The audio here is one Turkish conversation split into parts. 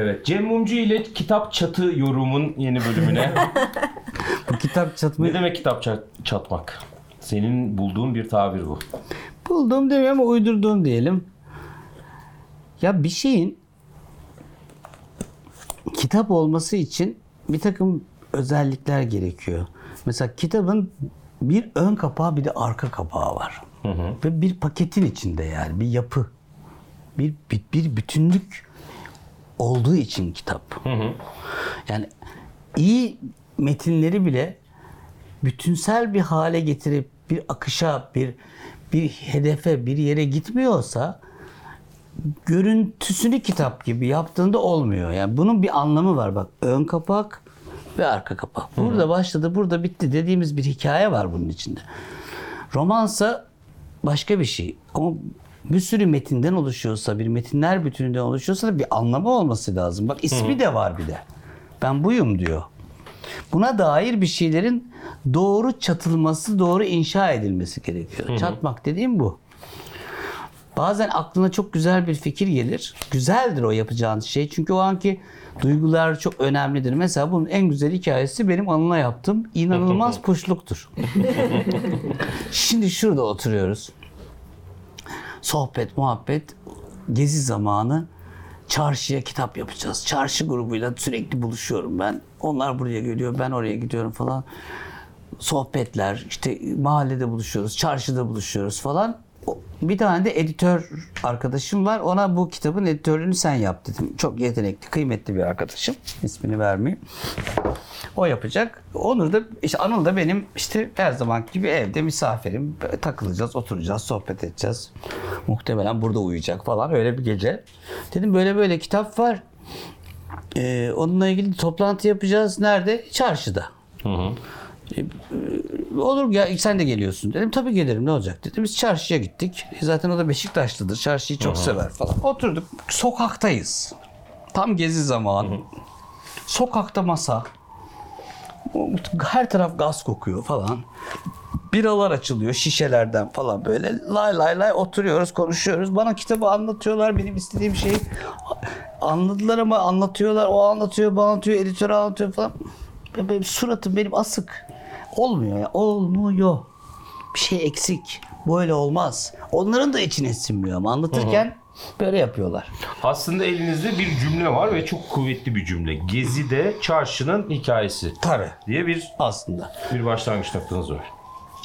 Evet. Cem Mumcu ile kitap çatı yorumun yeni bölümüne. Bu kitap çatma ne demek kitap çat- çatmak? Senin bulduğun bir tabir bu. buldum demiyorum ama uydurduğum diyelim. Ya bir şeyin kitap olması için bir takım özellikler gerekiyor. Mesela kitabın bir ön kapağı bir de arka kapağı var. Ve bir paketin içinde yani bir yapı. Bir, bir, bir bütünlük olduğu için kitap. Yani iyi metinleri bile bütünsel bir hale getirip bir akışa, bir bir hedefe, bir yere gitmiyorsa görüntüsünü kitap gibi yaptığında olmuyor. Yani bunun bir anlamı var bak. Ön kapak ve arka kapak. Burada başladı, burada bitti dediğimiz bir hikaye var bunun içinde. Romansa başka bir şey. Ama bir sürü metinden oluşuyorsa, bir metinler bütününden oluşuyorsa da bir anlamı olması lazım. Bak ismi de var bir de. Ben buyum diyor. Buna dair bir şeylerin doğru çatılması, doğru inşa edilmesi gerekiyor. Çatmak dediğim bu. Bazen aklına çok güzel bir fikir gelir. Güzeldir o yapacağınız şey. Çünkü o anki duygular çok önemlidir. Mesela bunun en güzel hikayesi benim Anıl'a yaptığım inanılmaz puşluktur. Şimdi şurada oturuyoruz. Sohbet, muhabbet, gezi zamanı çarşıya kitap yapacağız. Çarşı grubuyla sürekli buluşuyorum ben. Onlar buraya geliyor, ben oraya gidiyorum falan. Sohbetler, işte mahallede buluşuyoruz, çarşıda buluşuyoruz falan. Bir tane de editör arkadaşım var. Ona bu kitabın editörlüğünü sen yap dedim. Çok yetenekli, kıymetli bir arkadaşım. İsmini vermeyeyim. O yapacak. Onur da işte Anıl da benim işte her zaman gibi evde misafirim. Böyle takılacağız, oturacağız, sohbet edeceğiz. Muhtemelen burada uyuyacak falan öyle bir gece. Dedim böyle böyle kitap var. Ee, onunla ilgili toplantı yapacağız. Nerede? Çarşıda. E, Olur ya sen de geliyorsun dedim. Tabii gelirim ne olacak dedim. Biz çarşıya gittik. E, Zaten o da Beşiktaşlıdır. Çarşıyı çok sever falan. Oturduk. Sokaktayız. Tam gezi zamanı. Sokakta masa. Her taraf gaz kokuyor falan. Biralar açılıyor şişelerden falan böyle. Lay lay lay oturuyoruz konuşuyoruz. Bana kitabı anlatıyorlar. Benim istediğim şeyi anladılar ama anlatıyorlar. O anlatıyor, bu anlatıyor, editör anlatıyor falan. Benim suratım benim asık. Olmuyor ya. Olmuyor. Bir şey eksik. Böyle olmaz. Onların da içine sinmiyor ama anlatırken böyle yapıyorlar. Aslında elinizde bir cümle var ve çok kuvvetli bir cümle. Gezi'de çarşının hikayesi Tabii. diye bir Aslında. bir başlangıç noktanız var.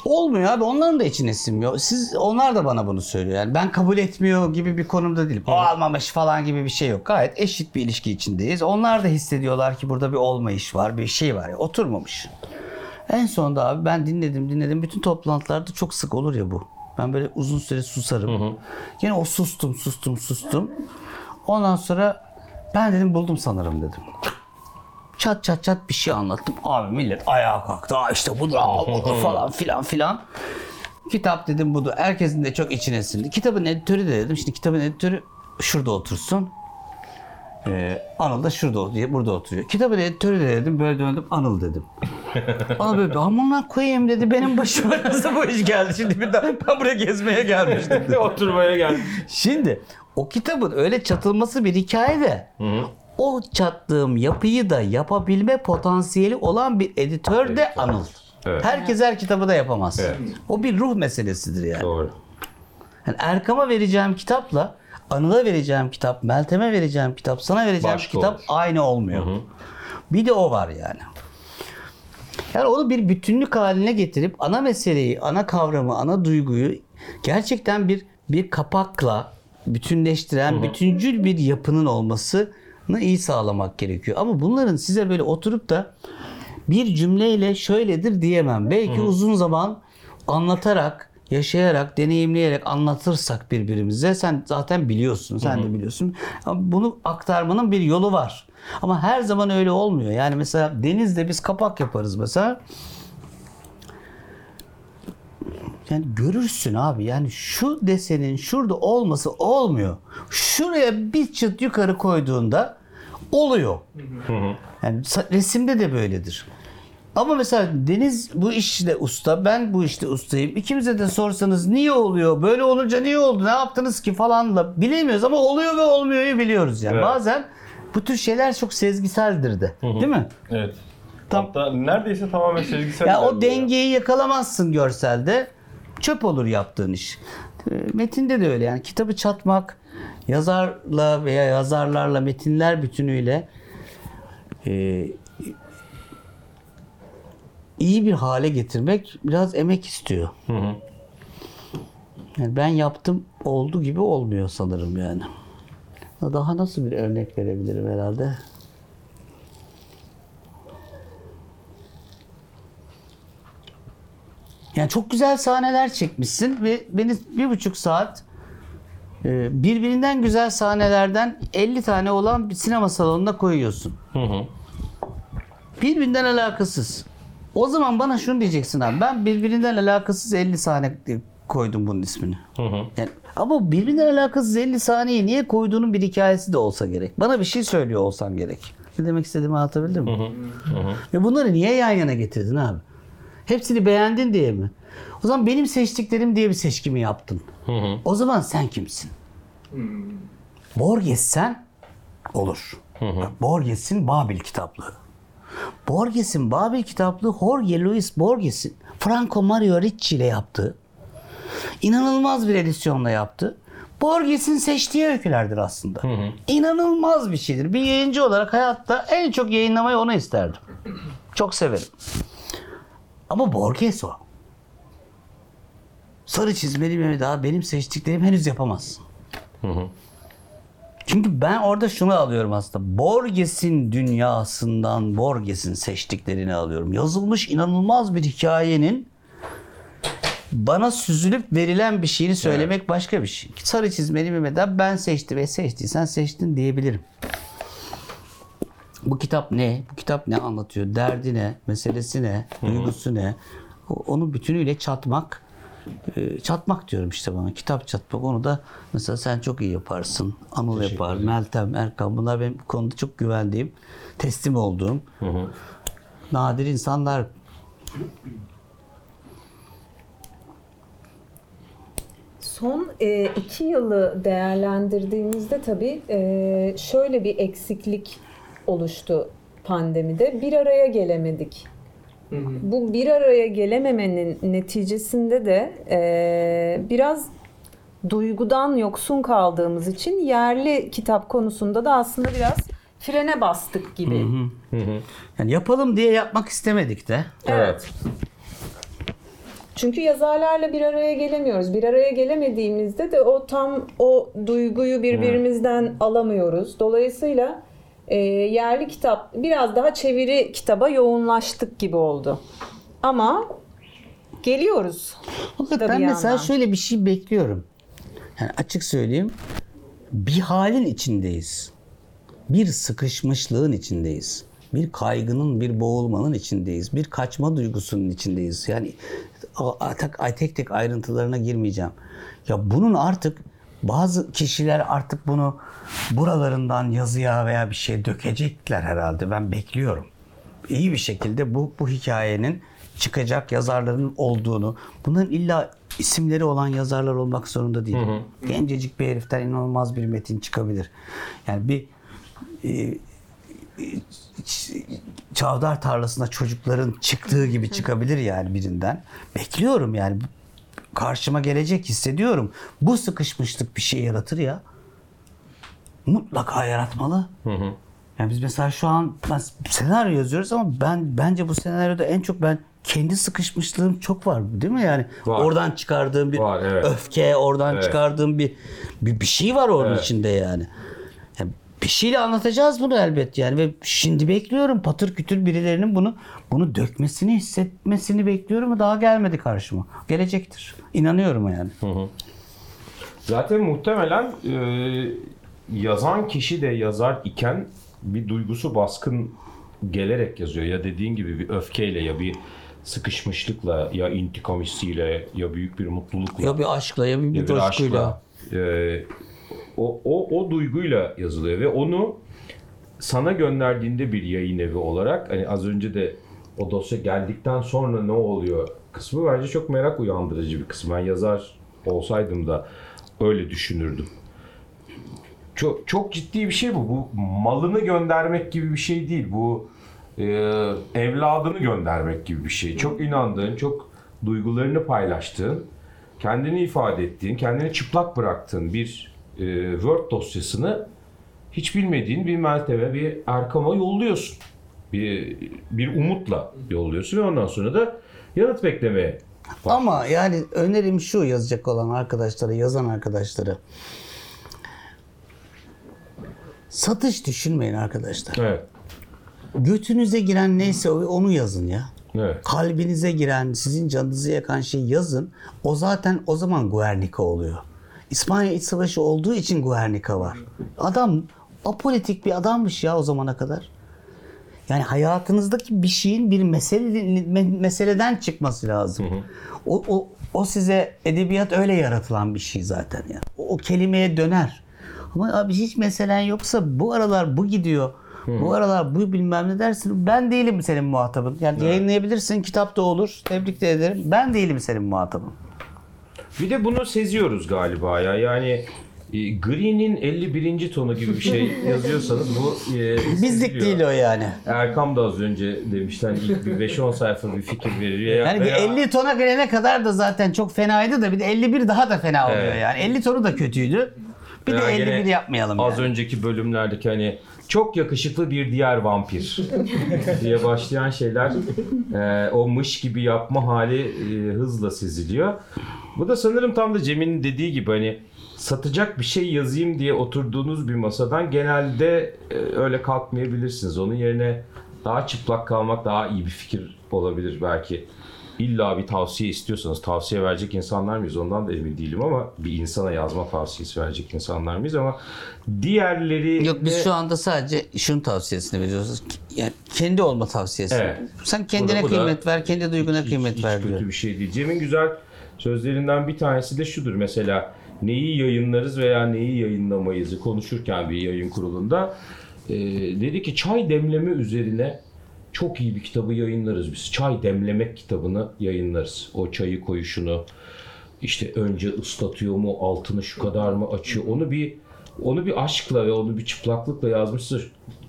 Olmuyor abi onların da içine sinmiyor. Siz onlar da bana bunu söylüyor. Yani ben kabul etmiyor gibi bir konumda değilim. O almamış falan gibi bir şey yok. Gayet eşit bir ilişki içindeyiz. Onlar da hissediyorlar ki burada bir olmayış var, bir şey var. ya oturmamış. En sonunda abi ben dinledim dinledim. Bütün toplantılarda çok sık olur ya bu. Ben böyle uzun süre susarım. Yine o sustum sustum sustum. Ondan sonra ben dedim buldum sanırım dedim. Çat çat çat bir şey anlattım. Abi millet ayağa kalktı. Aa işte aa, budur falan filan filan. Kitap dedim budur. Herkesin de çok içine sindi. Kitabın editörü de dedim. Şimdi kitabın editörü şurada otursun. Ee, Anıl da şurada oturuyor, burada oturuyor. Kitabın editörü de dedim. Böyle döndüm Anıl dedim. Bana böyle aman koyayım dedi. Benim başıma nasıl bu iş geldi? Şimdi bir daha ben buraya gezmeye gelmiştim. dedi. Oturmaya geldim. Şimdi o kitabın öyle çatılması bir hikaye de o çattığım yapıyı da yapabilme potansiyeli olan bir editör de Anıl. Evet. Herkes her kitabı da yapamaz. Evet. O bir ruh meselesidir yani. Doğru. yani Erkam'a vereceğim kitapla Anıl'a vereceğim kitap, Meltem'e vereceğim kitap, sana vereceğim Başka kitap olur. aynı olmuyor. Bir de o var yani. Yani onu bir bütünlük haline getirip ana meseleyi, ana kavramı, ana duyguyu gerçekten bir bir kapakla bütünleştiren, bütüncül bir yapının olmasını iyi sağlamak gerekiyor. Ama bunların size böyle oturup da bir cümleyle şöyledir diyemem. Belki uzun zaman anlatarak, yaşayarak, deneyimleyerek anlatırsak birbirimize sen zaten biliyorsun, sen de biliyorsun. Ama bunu aktarmanın bir yolu var. Ama her zaman öyle olmuyor. Yani mesela denizde biz kapak yaparız mesela. Yani görürsün abi yani şu desenin şurada olması olmuyor. Şuraya bir çıt yukarı koyduğunda oluyor. Yani resimde de böyledir. Ama mesela Deniz bu işte usta, ben bu işte ustayım. İkimize de sorsanız niye oluyor? Böyle olunca niye oldu? Ne yaptınız ki falanla bilemiyoruz ama oluyor ve olmuyor'yu biliyoruz yani. Evet. Bazen Bu tür şeyler çok sezgiseldir de. Değil mi? Evet. Tam- Hatta neredeyse tamamen sezgisel. Ya o dengeyi yakalamazsın görselde. Çöp olur yaptığın iş. E, Metinde de öyle yani kitabı çatmak yazarla veya yazarlarla metinler bütünüyle e, iyi bir hale getirmek biraz emek istiyor. Hı hı. Yani ben yaptım oldu gibi olmuyor sanırım yani. Daha nasıl bir örnek verebilirim herhalde? Yani çok güzel sahneler çekmişsin ve beni bir buçuk saat e, birbirinden güzel sahnelerden 50 tane olan bir sinema salonuna koyuyorsun. Hı hı. Birbirinden alakasız. O zaman bana şunu diyeceksin abi. Ben birbirinden alakasız 50 sahne koydum bunun ismini. Hı hı. Yani, ama birbirinden alakasız 50 saniye niye koyduğunun bir hikayesi de olsa gerek. Bana bir şey söylüyor olsan gerek. Ne demek istediğimi anlatabildim mi? Ve bunları niye yan yana getirdin abi? Hepsini beğendin diye mi? O zaman benim seçtiklerim diye bir seçki mi yaptın? Hı hı. O zaman sen kimsin? Borges sen olur. Bak, Borges'in Babil kitaplığı. Borges'in Babil kitaplığı Jorge Luis Borges'in Franco Mario Ricci ile yaptığı inanılmaz bir edisyonla yaptı. Borges'in seçtiği öykülerdir aslında. İnanılmaz bir şeydir. Bir yayıncı olarak hayatta en çok yayınlamayı ona isterdim. Çok severim. Ama Borges o. Sarı çizmeli Mehmet daha benim seçtiklerim henüz yapamazsın. Çünkü ben orada şunu alıyorum aslında. Borges'in dünyasından Borges'in seçtiklerini alıyorum. Yazılmış inanılmaz bir hikayenin bana süzülüp verilen bir şeyini söylemek başka bir şey. Sarı çizmeli Mehmet'ten ben seçtim ve seçtiysen seçtin diyebilirim. Bu kitap ne? Bu kitap ne anlatıyor? Derdi ne? Meselesi ne? Duygusu ne? Onu bütünüyle çatmak. E, Çatmak diyorum işte bana. Kitap çatmak. Onu da mesela sen çok iyi yaparsın. Anıl yapar. Meltem, Erkan. Bunlar benim bu konuda çok güvendiğim, teslim olduğum nadir insanlar. Son e, iki yılı değerlendirdiğimizde tabii e, şöyle bir eksiklik oluştu pandemide. Bir araya gelemedik. Bu bir araya gelememenin neticesinde de e, biraz duygudan yoksun kaldığımız için yerli kitap konusunda da aslında biraz frene bastık gibi. Yani yapalım diye yapmak istemedik de. Evet. Çünkü yazarlarla bir araya gelemiyoruz. Bir araya gelemediğimizde de o tam o duyguyu birbirimizden alamıyoruz. Dolayısıyla e, yerli kitap biraz daha çeviri kitaba yoğunlaştık gibi oldu. Ama geliyoruz. Fakat ben bir mesela yandan. şöyle bir şey bekliyorum. Yani açık söyleyeyim. Bir halin içindeyiz. Bir sıkışmışlığın içindeyiz. Bir kaygının, bir boğulmanın içindeyiz. Bir kaçma duygusunun içindeyiz. Yani tek tek ayrıntılarına girmeyeceğim. Ya bunun artık bazı kişiler artık bunu buralarından yazıya veya bir şeye dökecekler herhalde. Ben bekliyorum iyi bir şekilde bu bu hikayenin çıkacak yazarların olduğunu, bunların illa isimleri olan yazarlar olmak zorunda değil. Gencecik bir heriften inanılmaz bir metin çıkabilir. Yani bir e, e, çavdar tarlasına çocukların çıktığı gibi çıkabilir yani birinden. Bekliyorum yani. Karşıma gelecek hissediyorum. Bu sıkışmışlık bir şey yaratır ya. Mutlaka yaratmalı. Yani biz mesela şu an ben senaryo yazıyoruz ama ben bence bu senaryoda en çok ben kendi sıkışmışlığım çok var değil mi yani? Var. Oradan çıkardığım bir Var, evet. öfke, oradan Evet. çıkardığım bir, bir bir şey var onun Evet. içinde yani. Yani bir şeyle anlatacağız bunu elbet yani ve şimdi bekliyorum patır kütür birilerinin bunu bunu dökmesini, hissetmesini bekliyorum ama daha gelmedi karşıma. Gelecektir. İnanıyorum yani. Zaten muhtemelen e, yazan kişi de yazar iken bir duygusu baskın gelerek yazıyor. Ya dediğin gibi bir öfkeyle ya bir sıkışmışlıkla ya intikam hissiyle ya büyük bir mutlulukla Ya bir aşkla ya bir, bir ya bir coşkuyla. aşkla e, o, o, o duyguyla yazılıyor ve onu sana gönderdiğinde bir yayın evi olarak hani az önce de o dosya geldikten sonra ne oluyor kısmı bence çok merak uyandırıcı bir kısım. Ben yazar olsaydım da öyle düşünürdüm. çok çok ciddi bir şey bu. Bu malını göndermek gibi bir şey değil. Bu e, evladını göndermek gibi bir şey. Çok inandığın, çok duygularını paylaştığın, kendini ifade ettiğin, kendini çıplak bıraktığın bir e, Word dosyasını hiç bilmediğin bir Meltem'e, bir Erkam'a yolluyorsun. Bir, bir umutla yolluyorsun ve ondan sonra da yanıt beklemeye Ama yani önerim şu yazacak olan arkadaşlara, yazan arkadaşlara. Satış düşünmeyin arkadaşlar. Evet. Götünüze giren neyse onu yazın ya. Evet. Kalbinize giren, sizin canınızı yakan şeyi yazın. O zaten o zaman Guernica oluyor. İspanya İç Savaşı olduğu için Guernica var. Adam apolitik bir adammış ya o zamana kadar. Yani hayatınızdaki bir şeyin bir mesele, me- meseleden çıkması lazım. O, o, o size edebiyat öyle yaratılan bir şey zaten ya. O, o kelimeye döner. Ama abi hiç meselen yoksa bu aralar bu gidiyor. Bu aralar bu bilmem ne dersin. Ben değilim senin muhatabın. Yani yayınlayabilirsin. Kitap da olur. Tebrik de ederim. Ben değilim senin muhatabın. Bir de bunu seziyoruz galiba ya. Yani e, Green'in 51. tonu gibi bir şey yazıyorsanız bu e, Bizlik değil o yani. Erkam da az önce demişler ilk bir 5-10 sayfa bir fikir veriyor. Ya, Yani bir veya- 50 tona gelene kadar da zaten çok fenaydı da bir de 51 daha da fena oluyor Evet. yani. 50 tonu da kötüydü. Bir de veya 51 gene yapmayalım Az yani. önceki bölümlerdeki hani çok yakışıklı bir diğer vampir diye başlayan şeyler e, o mış gibi yapma hali e, hızla seziliyor. Bu da sanırım tam da Cem'in dediği gibi hani satacak bir şey yazayım diye oturduğunuz bir masadan genelde e, öyle kalkmayabilirsiniz. Onun yerine daha çıplak kalmak daha iyi bir fikir olabilir belki. İlla bir tavsiye istiyorsanız tavsiye verecek insanlar mıyız ondan da emin değilim ama bir insana yazma tavsiyesi verecek insanlar mıyız ama diğerleri Yok biz de- şu anda sadece şunun tavsiyesini veriyoruz. Yani kendi olma tavsiyesi. Evet. Sen kendine Bu da- bu da kıymet ver, kendi duyguna hiç- kıymet hiç ver diyor. kötü bir şey değil. Cem'in güzel sözlerinden bir tanesi de şudur mesela neyi yayınlarız veya neyi yayınlamayızı konuşurken bir yayın kurulunda e, dedi ki çay demleme üzerine çok iyi bir kitabı yayınlarız biz. Çay demlemek kitabını yayınlarız. O çayı koyuşunu işte önce ıslatıyor mu, altını şu kadar mı açıyor. Onu bir onu bir aşkla ve onu bir çıplaklıkla yazmışsa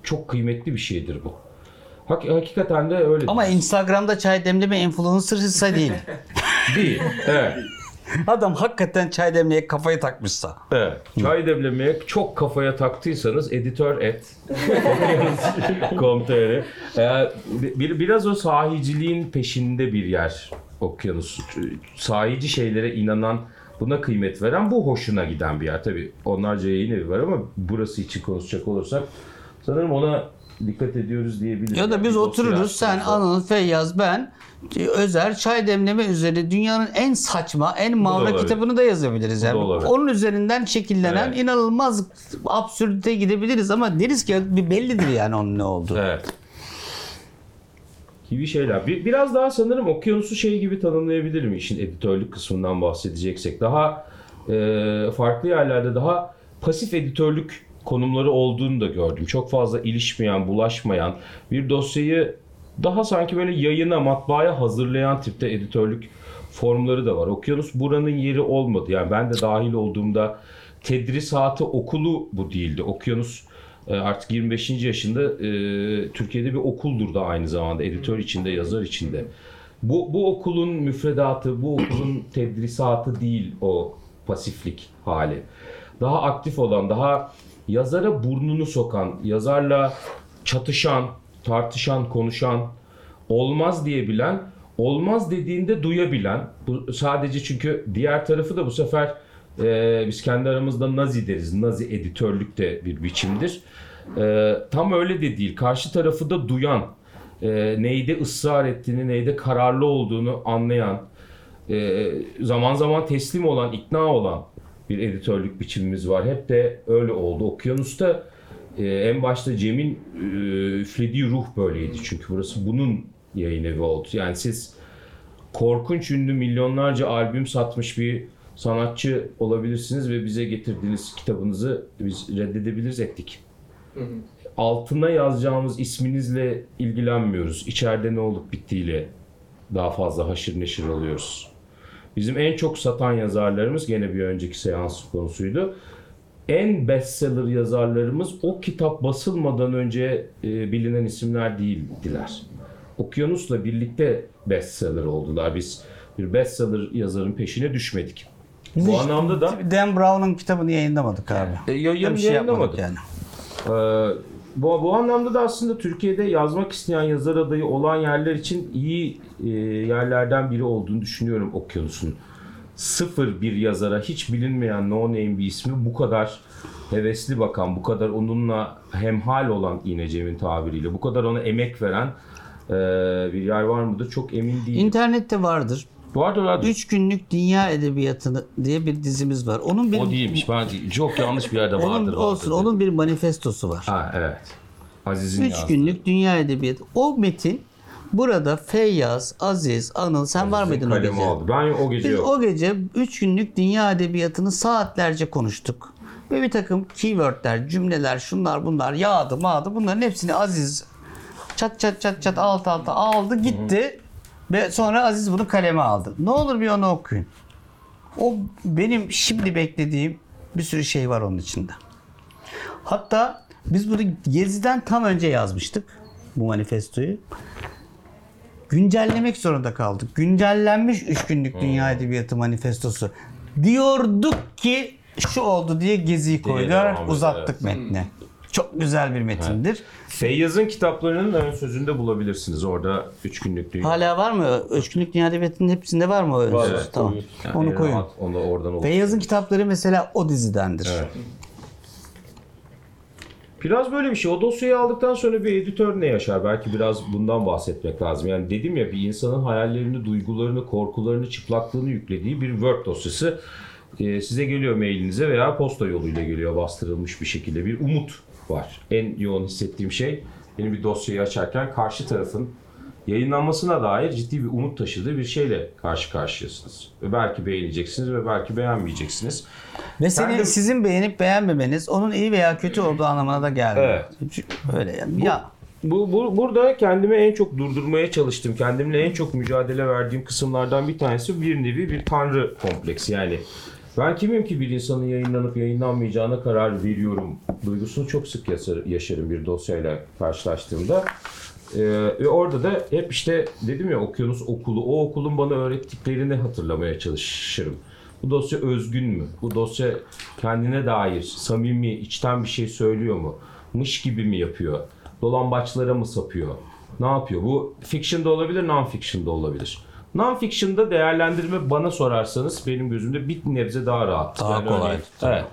çok kıymetli bir şeydir bu. Hak, hakikaten de öyle. Ama Instagram'da çay demleme influencer'sa değil. değil. Evet. Adam hakikaten çay demleye kafayı takmışsa. Evet. Çay demlemeye çok kafaya taktıysanız editör et. .com.tr Ee, bir, biraz o sahiciliğin peşinde bir yer okyanus. Sahici şeylere inanan, buna kıymet veren bu hoşuna giden bir yer. Tabii onlarca yayın evi var ama burası için konuşacak olursak sanırım ona dikkat ediyoruz diyebiliriz. Ya da biz Yani otururuz sen. Anıl Feyyaz ben Özer çay demleme üzerine dünyanın en saçma en mavra kitabını da yazabiliriz. da Yani. olabilir. Onun üzerinden şekillenen Evet. inanılmaz absürte gidebiliriz ama deriz ki bir bellidir yani onun ne olduğu. Evet. Gibi şeyler. Bir, biraz daha sanırım okyanusu şey gibi tanımlayabilirim işin editörlük kısmından bahsedeceksek. Daha e, farklı yerlerde daha pasif editörlük konumları olduğunu da gördüm. Çok fazla ilişmeyen, bulaşmayan bir dosyayı daha sanki böyle yayına, matbaaya hazırlayan tipte editörlük formları da var. Okyanus buranın yeri olmadı. Yani ben de dahil olduğumda tedrisatı okulu bu değildi. Okyanus e, artık 25. yaşında e, Türkiye'de bir okuldur da aynı zamanda editör içinde, yazar içinde. Bu, bu okulun müfredatı, bu okulun tedrisatı değil o pasiflik hali. Daha aktif olan, daha yazara burnunu sokan, yazarla çatışan, tartışan, konuşan, olmaz diyebilen, olmaz dediğinde duyabilen. Bu sadece çünkü diğer tarafı da bu sefer e, biz kendi aramızda nazi deriz. Nazi editörlük de bir biçimdir. E, tam öyle de değil. Karşı tarafı da duyan, e, neyde ısrar ettiğini, neyde kararlı olduğunu anlayan, e, zaman zaman teslim olan, ikna olan bir editörlük biçimimiz var. Hep de öyle oldu. Okyanus'ta e, en başta Cem'in e, üflediği ruh böyleydi. Çünkü burası bunun yayın evi oldu. Yani siz korkunç ünlü milyonlarca albüm satmış bir sanatçı olabilirsiniz ve bize getirdiğiniz kitabınızı biz reddedebiliriz ettik. Altına yazacağımız isminizle ilgilenmiyoruz. İçeride ne olup bittiğiyle daha fazla haşır neşir oluyoruz. Bizim en çok satan yazarlarımız gene bir önceki seans konusuydu. en bestseller yazarlarımız o kitap basılmadan önce e, bilinen isimler değildiler. Okyanus'la birlikte bestseller oldular. Biz bir bestseller yazarın peşine düşmedik. Bu anlamda da Dan Brown'un kitabını yayınlamadık abi. e, yayın şey yayınlamadık. yani. Ee, bu, bu anlamda da aslında Türkiye'de yazmak isteyen yazar adayı olan yerler için iyi e, yerlerden biri olduğunu düşünüyorum Okyanus'un. Sıfır bir yazara hiç bilinmeyen no name bir ismi bu kadar hevesli bakan, bu kadar onunla hemhal olan yine Cem'in tabiriyle, bu kadar ona emek veren e, bir yer var mıdır çok emin değilim. İnternette vardır. Vardır vardır. 3 günlük dünya edebiyatı diye bir dizimiz var. Onun bir O değilmiş. Ben çok yanlış bir yerde vardır. onun, olsun vardır. onun bir manifestosu var. Ha evet. Aziz'in 3 yazdığı. günlük dünya edebiyatı. O metin burada Feyyaz, Aziz, Anıl sen var mıydın o gece? aldı. Ben o gece Biz yok. o gece 3 günlük dünya edebiyatını saatlerce konuştuk. Ve bir takım keywordler, cümleler, şunlar bunlar yağdı mağdı bunların hepsini Aziz çat çat çat çat alt alta aldı gitti. Ve sonra Aziz bunu kaleme aldı. Ne olur bir onu okuyun. O benim şimdi beklediğim bir sürü şey var onun içinde. Hatta biz bunu Gezi'den tam önce yazmıştık bu manifestoyu. Güncellemek zorunda kaldık. Güncellenmiş 3 günlük Dünya Edebiyatı manifestosu. Diyorduk ki şu oldu diye Gezi'yi koydular. Uzattık metni. Çok güzel bir metindir. Feyyaz'ın kitaplarının ön sözünde bulabilirsiniz. Orada 3 günlük dünya. Hala var mı? 3 günlük Dünya Edebiyatı'nın hepsinde var mı o ön Var, söz? evet. Tamam. Yani Onu koyun. rahat Onu oradan olur. Feyyaz'ın kitapları mesela o dizidendir. Evet. Biraz böyle bir şey. O dosyayı aldıktan sonra bir editör ne yaşar? Belki biraz bundan bahsetmek lazım. Yani dedim ya bir insanın hayallerini, duygularını, korkularını, çıplaklığını yüklediği bir Word dosyası e, size geliyor mailinize veya posta yoluyla geliyor bastırılmış bir şekilde. Bir umut var. En yoğun hissettiğim şey benim bir dosyayı açarken karşı tarafın yayınlanmasına dair ciddi bir umut taşıdığı bir şeyle karşı karşıyasınız. Ve belki beğeneceksiniz ve belki beğenmeyeceksiniz. Ve senin, Kendim- sizin beğenip beğenmemeniz onun iyi veya kötü olduğu anlamına da gelmiyor. Evet. Öyle yani. Ya Bu, bu burada kendimi en çok durdurmaya çalıştım. Kendimle en çok mücadele verdiğim kısımlardan bir tanesi bir nevi bir tanrı kompleksi. Yani ben kimim ki bir insanın yayınlanıp yayınlanmayacağına karar veriyorum. Duygusunu çok sık yaşar- yaşarım bir dosyayla karşılaştığımda. Ee, ve orada da hep işte dedim ya okyanus okulu, o okulun bana öğrettiklerini hatırlamaya çalışırım. Bu dosya özgün mü? Bu dosya kendine dair, samimi, içten bir şey söylüyor mu? Mış gibi mi yapıyor? Dolambaçlara mı sapıyor? Ne yapıyor? Bu fiction da olabilir, non-fiction da olabilir. Non-fiction'da değerlendirme bana sorarsanız benim gözümde bir nebze daha rahat. Daha kolay. örneğin, Evet.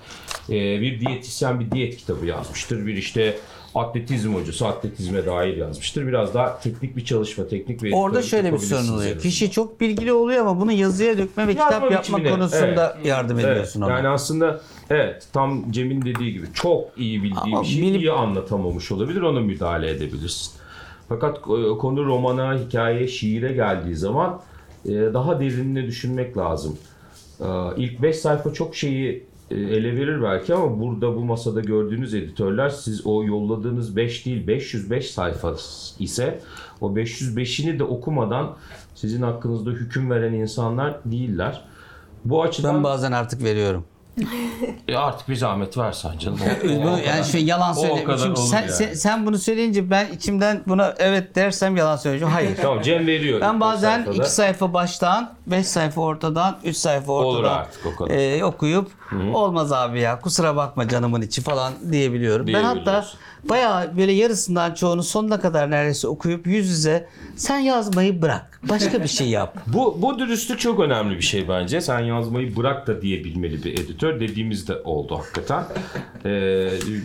Ee, bir diyetisyen bir diyet kitabı yazmıştır. Bir işte atletizm hocası atletizme dair yazmıştır. Biraz daha teknik bir çalışma, teknik bir orada şöyle bir sorun oluyor. Kişi çok bilgili oluyor ama bunu yazıya dökme ve Yazma kitap yapma biçimine, konusunda yardım Evet, ediyorsun ona. yani aslında evet tam Cem'in dediği gibi çok iyi bildiği Ama bir şeyi bilip- iyi anlatamamış olabilir ona müdahale edebilirsin. Fakat e, konu romana, hikaye, şiire geldiği zaman daha derinine düşünmek lazım. E, İlk 5 sayfa çok şeyi e, ele verir belki ama burada bu masada gördüğünüz editörler siz o yolladığınız 5 değil 505 sayfa ise o 505'ini de okumadan sizin hakkınızda hüküm veren insanlar değiller. Bu açıdan Ben bazen artık veriyorum. e artık bir zahmet versen canım. O- yani şey yalan söyle. Çünkü sen, yani. sen, sen bunu söyleyince ben içimden buna evet dersem yalan söyleyeceğim. Hayır. Tamam Cem veriyor. Ben bazen sayfada. iki sayfa baştan, beş sayfa ortadan, üç sayfa ortadan Olur artık o kadar. e, okuyup olmaz abi ya kusura bakma canımın içi falan diyebiliyorum. Ben hatta Diyebiliyorsun. bayağı böyle yarısından çoğunu sonuna kadar neredeyse okuyup yüz yüze sen yazmayı bırak. Başka bir şey yap. Bu, bu dürüstlük çok önemli bir şey bence. Sen yazmayı bırak da diyebilmeli bir editör. Dediğimiz de oldu hakikaten. Ee,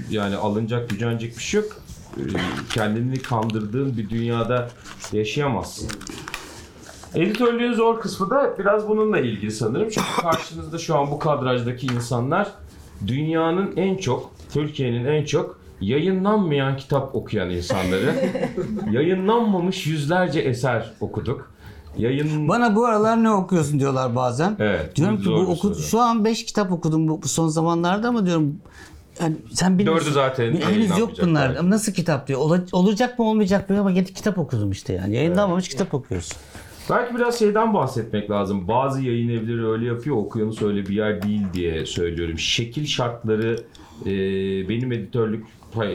yani alınacak, gücenecek bir şey yok. Ee, kendini kandırdığın bir dünyada yaşayamazsın. Editörlüğün zor kısmı da biraz bununla ilgili sanırım. Çünkü karşınızda şu an bu kadrajdaki insanlar dünyanın en çok, Türkiye'nin en çok yayınlanmayan kitap okuyan insanları. Yayınlanmamış yüzlerce eser okuduk. Yayın Bana bu aralar ne okuyorsun diyorlar bazen. Evet, Diyorum ki bu oku, şu an 5 kitap okudum bu, bu son zamanlarda ama diyorum yani sen bilmiyorsun. Dördü zaten Henüz yok bunlar. belki. Nasıl kitap diyor. Ola- olacak mı olmayacak mı ama gidip kitap okudum işte yani. Yayınlanmamış kitap okuyorsun. Belki biraz şeyden bahsetmek lazım. Bazı yayın evleri öyle yapıyor, okyanus öyle bir yer değil diye söylüyorum. Şekil şartları e, benim editörlük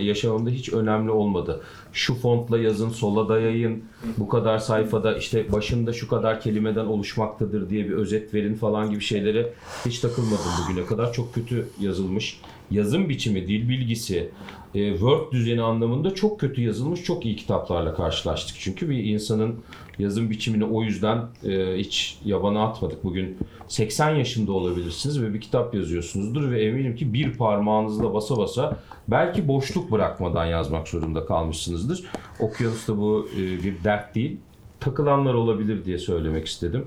yaşamımda hiç önemli olmadı. Şu fontla yazın, sola da yayın, bu kadar sayfada işte başında şu kadar kelimeden oluşmaktadır diye bir özet verin falan gibi şeylere hiç takılmadım bugüne kadar. Çok kötü yazılmış. Yazım biçimi, dil bilgisi, e, Word düzeni anlamında çok kötü yazılmış, çok iyi kitaplarla karşılaştık. Çünkü bir insanın yazım biçimini o yüzden e, hiç yabana atmadık. Bugün 80 yaşında olabilirsiniz ve bir kitap yazıyorsunuzdur ve eminim ki bir parmağınızla basa basa belki boşluk bırakmadan yazmak zorunda kalmışsınızdır. Okyanusta bu e, bir dert değil. Takılanlar olabilir diye söylemek istedim.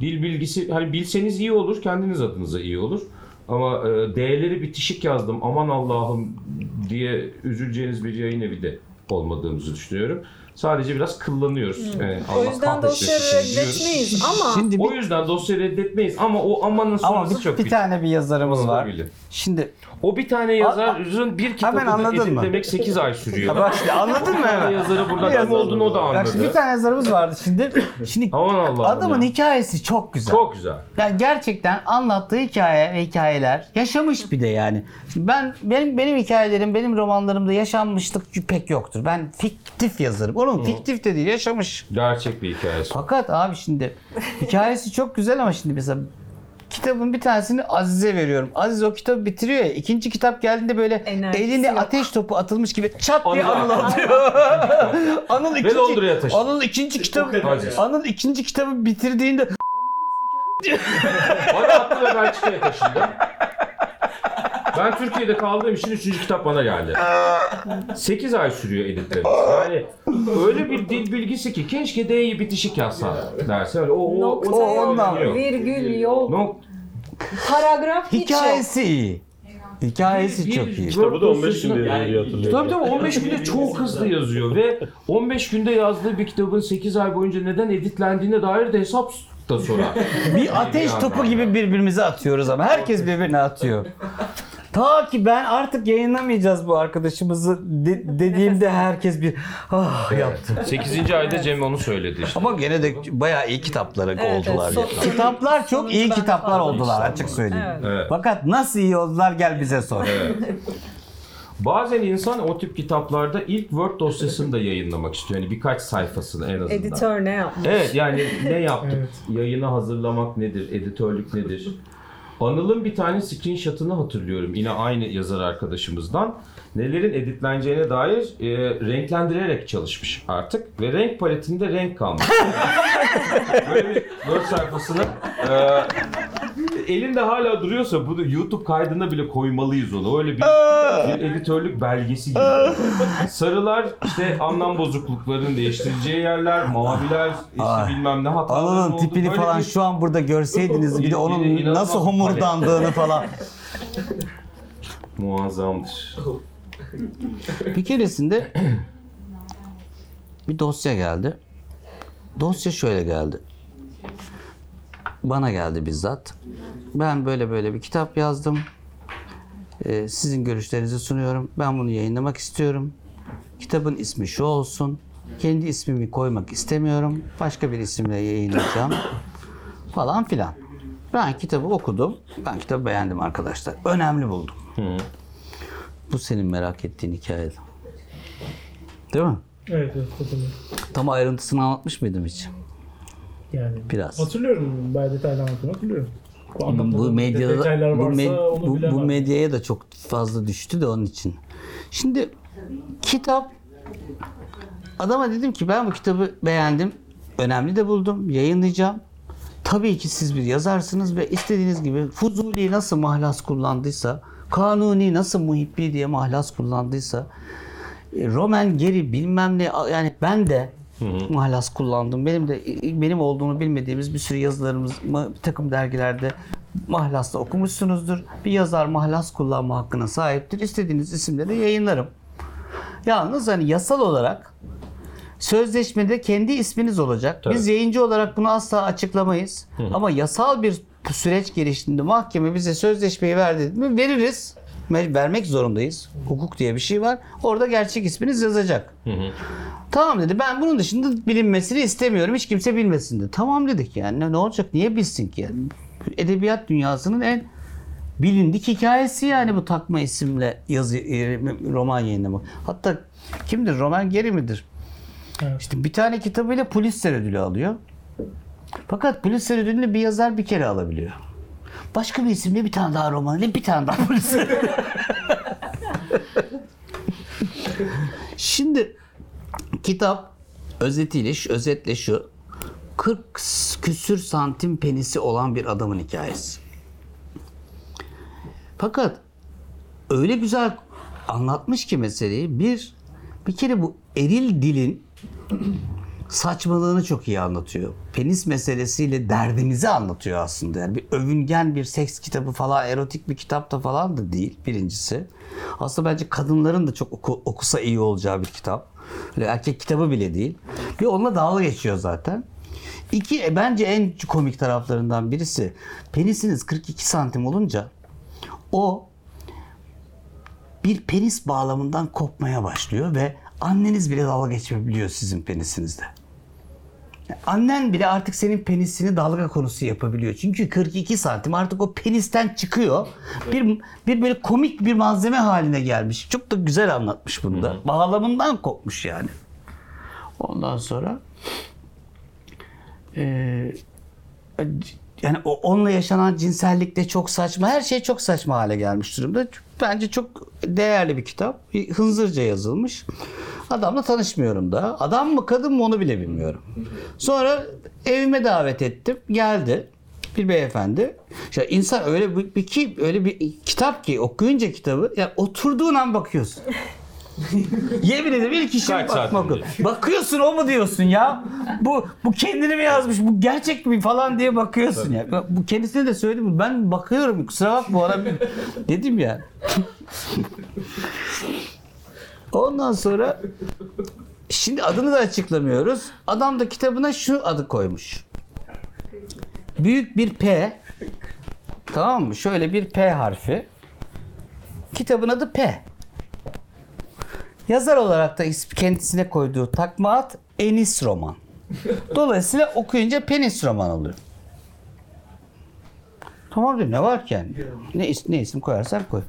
Dil bilgisi hani bilseniz iyi olur, kendiniz adınıza iyi olur. Ama e, D'leri bitişik yazdım aman Allah'ım diye üzüleceğiniz bir yayın evi de olmadığımızı düşünüyorum. Sadece biraz kıllanıyoruz. Yani O Allah yüzden dosyayı reddetmeyiz ama Şimdi O bir, yüzden dosyayı reddetmeyiz ama o amanın ama sonrası bir, çok bir kötü. tane bir yazarımız var. Olabilir. Şimdi O bir tane yazarın bir kitabını anladın mı? editlemek 8 ay sürüyor. bak şimdi anladın mı hemen? yazarı burada kim olduğunu o da Bak şimdi bir anladı. tane yazarımız vardı şimdi. Şimdi Aman Allah'ım adamın ya. hikayesi çok güzel. Çok güzel. Yani gerçekten anlattığı hikaye ve hikayeler yaşamış bir de yani. Şimdi ben benim benim hikayelerim, benim romanlarımda yaşanmışlık pek yoktur. Ben fiktif yazarım. Onun fiktif de değil, yaşamış. Gerçek bir hikayesi. Fakat abi şimdi hikayesi çok güzel ama şimdi mesela kitabın bir tanesini Aziz'e veriyorum. Aziz o kitabı bitiriyor ya. İkinci kitap geldiğinde böyle Enerjisi eline yok. ateş topu atılmış gibi çat diye Anıl Anıl atıyor. Anıl ikinci, Londra'ya taşıdı. Anıl ikinci kitabı Aziz. Anıl ikinci kitabı bitirdiğinde Bana attı ve Belçika'ya taşındım. Ben Türkiye'de kaldığım için 3. kitap bana geldi. 8 ay sürüyor editlemesi. Yani öyle bir dil bilgisi ki keşke D'yi bitişik yazsan derse. Öyle, o, o, nokta o yok, ondan. yok. virgül yok, No, paragraf hikayesi iyi. Hikayesi bir- çok iyi. Kitabı da 15 dosyasını- günde yazıyor diye hatırlıyorum. Tabii tabii 15 günde çok hızlı yazıyor ve 15 günde yazdığı bir kitabın 8 ay boyunca neden editlendiğine dair de hesap da sorar. Bir ateş topu gibi birbirimize atıyoruz ama herkes birbirine atıyor. Ta ki ben artık yayınlamayacağız bu arkadaşımızı de- dediğimde herkes bir ah yaptı. 8. ayda Cem onu söyledi işte. Ama gene de bayağı iyi kitapları Evet, oldular. evet. ya. Kitaplar çok iyi Sonucu ben kitaplar oldular açık söyleyeyim. Evet. Evet. Fakat nasıl iyi oldular gel bize sor. Bazen insan o tip kitaplarda ilk Word dosyasını da yayınlamak istiyor. Yani birkaç sayfasını en azından. Editör ne yapmış? Evet yani ne yaptık? Yayını hazırlamak nedir? Editörlük nedir? Anıl'ın bir tane screenshot'ını hatırlıyorum. Yine aynı yazar arkadaşımızdan. Nelerin editleneceğine dair e, renklendirerek çalışmış artık. Ve renk paletinde renk kalmış. Böyle bir Word sayfasını e, elinde hala duruyorsa bunu YouTube kaydına bile koymalıyız onu. Öyle bir, bir editörlük belgesi gibi. Sarılar işte anlam bozukluklarının değiştireceği yerler, maviler işte Ay. bilmem ne hataların olduğu tipini böyle falan bir- şu an burada görseydiniz bir de Yine onun inanılmaz nasıl homurdandığını falan. muazzamdır. Bir keresinde bir dosya geldi. Dosya şöyle geldi. Bana geldi bizzat. Ben böyle böyle bir kitap yazdım. Ee, sizin görüşlerinizi sunuyorum. Ben bunu yayınlamak istiyorum. Kitabın ismi şu olsun. Kendi ismimi koymak istemiyorum. Başka bir isimle yayınlayacağım. Falan filan. Ben kitabı okudum. Ben kitabı beğendim arkadaşlar. Önemli buldum. Bu senin merak ettiğin hikaye. Değil mi? Evet, evet. Tam ayrıntısını anlatmış mıydım hiç? Yani Biraz. hatırlıyorum. Bayağı detaylı anlattım hatırlıyorum. Bu, medyada bu, onu bu, bu medyaya da çok fazla düştü de onun için. Şimdi kitap adama dedim ki ben bu kitabı beğendim. Önemli de buldum. Yayınlayacağım. Tabii ki siz bir yazarsınız ve istediğiniz gibi Fuzuli nasıl mahlas kullandıysa, Kanuni nasıl muhibbi diye mahlas kullandıysa, e, Roman geri bilmem ne yani ben de mahlas kullandım. Benim de benim olduğunu bilmediğimiz bir sürü yazılarımız bir takım dergilerde mahlasla okumuşsunuzdur. Bir yazar mahlas kullanma hakkına sahiptir. İstediğiniz isimle de yayınlarım. Yalnız hani yasal olarak sözleşmede kendi isminiz olacak. Tabii. Biz yayıncı olarak bunu asla açıklamayız. Ama yasal bir süreç geliştiğinde mahkeme bize sözleşmeyi ver dedi mi veririz. Me- Vermek zorundayız. Hukuk diye bir şey var. Orada gerçek isminiz yazacak. Tamam dedi. Ben bunun dışında bilinmesini istemiyorum. Hiç kimse bilmesin dedi. Tamam dedik yani. Ne, ne olacak? Niye bilsin ki? Yani? Edebiyat dünyasının en bilindik hikayesi yani bu takma isimle yazı e, roman yayınlamak. Hatta kimdir? Roman geri midir? Evet. İşte bir tane kitabıyla Pulitzer ödülü alıyor. Fakat Pulitzer ödülünü bir yazar bir kere alabiliyor. Başka bir isimle bir tane daha romanıyla bir tane daha Pulitzer. Şimdi kitap özetiyle, özetle şu 40 küsür santim penisi olan bir adamın hikayesi. Fakat öyle güzel anlatmış ki meseleyi bir bir kere bu eril dilin saçmalığını çok iyi anlatıyor. Penis meselesiyle derdimizi anlatıyor aslında. Yani bir övüngen bir seks kitabı falan, erotik bir kitap da falan da değil birincisi. Aslında bence kadınların da çok oku- okusa iyi olacağı bir kitap. Öyle erkek kitabı bile değil. Bir onunla dalga geçiyor zaten. İki, e, bence en komik taraflarından birisi penisiniz 42 santim olunca o bir penis bağlamından kopmaya başlıyor ve anneniz bile dalga geçebiliyor sizin penisinizde. Annen bile artık senin penisini dalga konusu yapabiliyor. Çünkü 42 santim artık o penisten çıkıyor. Bir, bir böyle komik bir malzeme haline gelmiş. Çok da güzel anlatmış bunu da. Bağlamından kopmuş yani. Ondan sonra eee, yani o onunla yaşanan cinsellik de çok saçma. Her şey çok saçma hale gelmiş durumda. Bence çok değerli bir kitap. Hınzırca yazılmış. Adamla tanışmıyorum da. Adam mı kadın mı onu bile bilmiyorum. Sonra evime davet ettim. Geldi bir beyefendi. İşte insan öyle bir, bir ki öyle bir kitap ki okuyunca kitabı ya oturduğun an bakıyorsun. Yemin ederim ilk işim Kaç saat bakmak. önce? Bakıyorsun o mu diyorsun ya? Bu bu kendini mi yazmış? Bu gerçek mi falan diye bakıyorsun ya. Bu kendisine de söyledim. Ben bakıyorum. Kusura bakma ona dedim ya. Ondan sonra şimdi adını da açıklamıyoruz. Adam da kitabına şu adı koymuş. Büyük bir P. Tamam mı? Şöyle bir P harfi. Kitabın adı P. Yazar olarak da kendisine koyduğu takma ad Enis Roman. Dolayısıyla okuyunca penis roman oluyor. Tamam diyor ne var ki yani? Ne, is- ne isim koyarsan koy.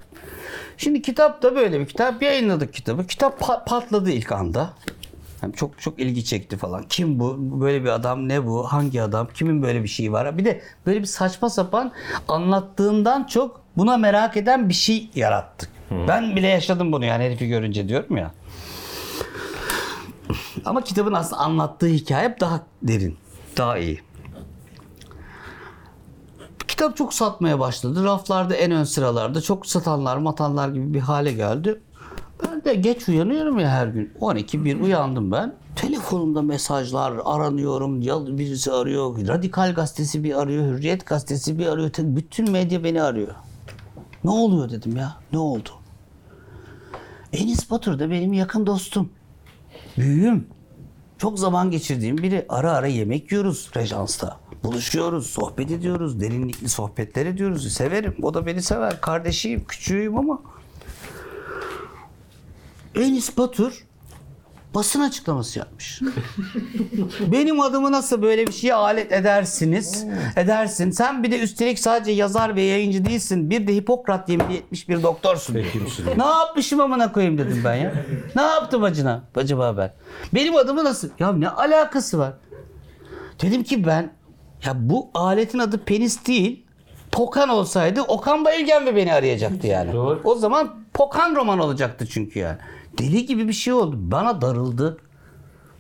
Şimdi kitap da böyle bir kitap. Yayınladık kitabı. Kitap pa- patladı ilk anda. Yani çok çok ilgi çekti falan. Kim bu? Böyle bir adam ne bu? Hangi adam? Kimin böyle bir şeyi var? Bir de böyle bir saçma sapan anlattığından çok buna merak eden bir şey yarattık. Ben bile yaşadım bunu yani herifi görünce diyorum ya. Ama kitabın aslında anlattığı hikaye daha derin, daha iyi. Kitap çok satmaya başladı. Raflarda en ön sıralarda çok satanlar matanlar gibi bir hale geldi. Ben de geç uyanıyorum ya her gün. 12 bir uyandım ben. Telefonumda mesajlar aranıyorum. Ya birisi arıyor. Radikal gazetesi bir arıyor. Hürriyet gazetesi bir arıyor. Bütün medya beni arıyor. Ne oluyor dedim ya. Ne oldu? Enis Batur da benim yakın dostum. Büyüğüm. Çok zaman geçirdiğim biri. Ara ara yemek yiyoruz Rejans'ta. Buluşuyoruz, sohbet ediyoruz, derinlikli sohbetler ediyoruz. Severim. O da beni sever. Kardeşiyim, küçüğüyüm ama. Enis Batur basın açıklaması yapmış. Benim adımı nasıl böyle bir şeye alet edersiniz? Edersin. Sen bir de üstelik sadece yazar ve yayıncı değilsin. Bir de Hipokrat yemini yetmiş bir doktorsun. ne yapmışım amına koyayım dedim ben ya. Ne yaptım acına acaba ben? Benim adımı nasıl? Ya ne alakası var? Dedim ki ben ya bu aletin adı penis değil. Pokan olsaydı Okan Bayülgen mi beni arayacaktı yani. Doğru. O zaman Pokan roman olacaktı çünkü yani. Deli gibi bir şey oldu. Bana darıldı.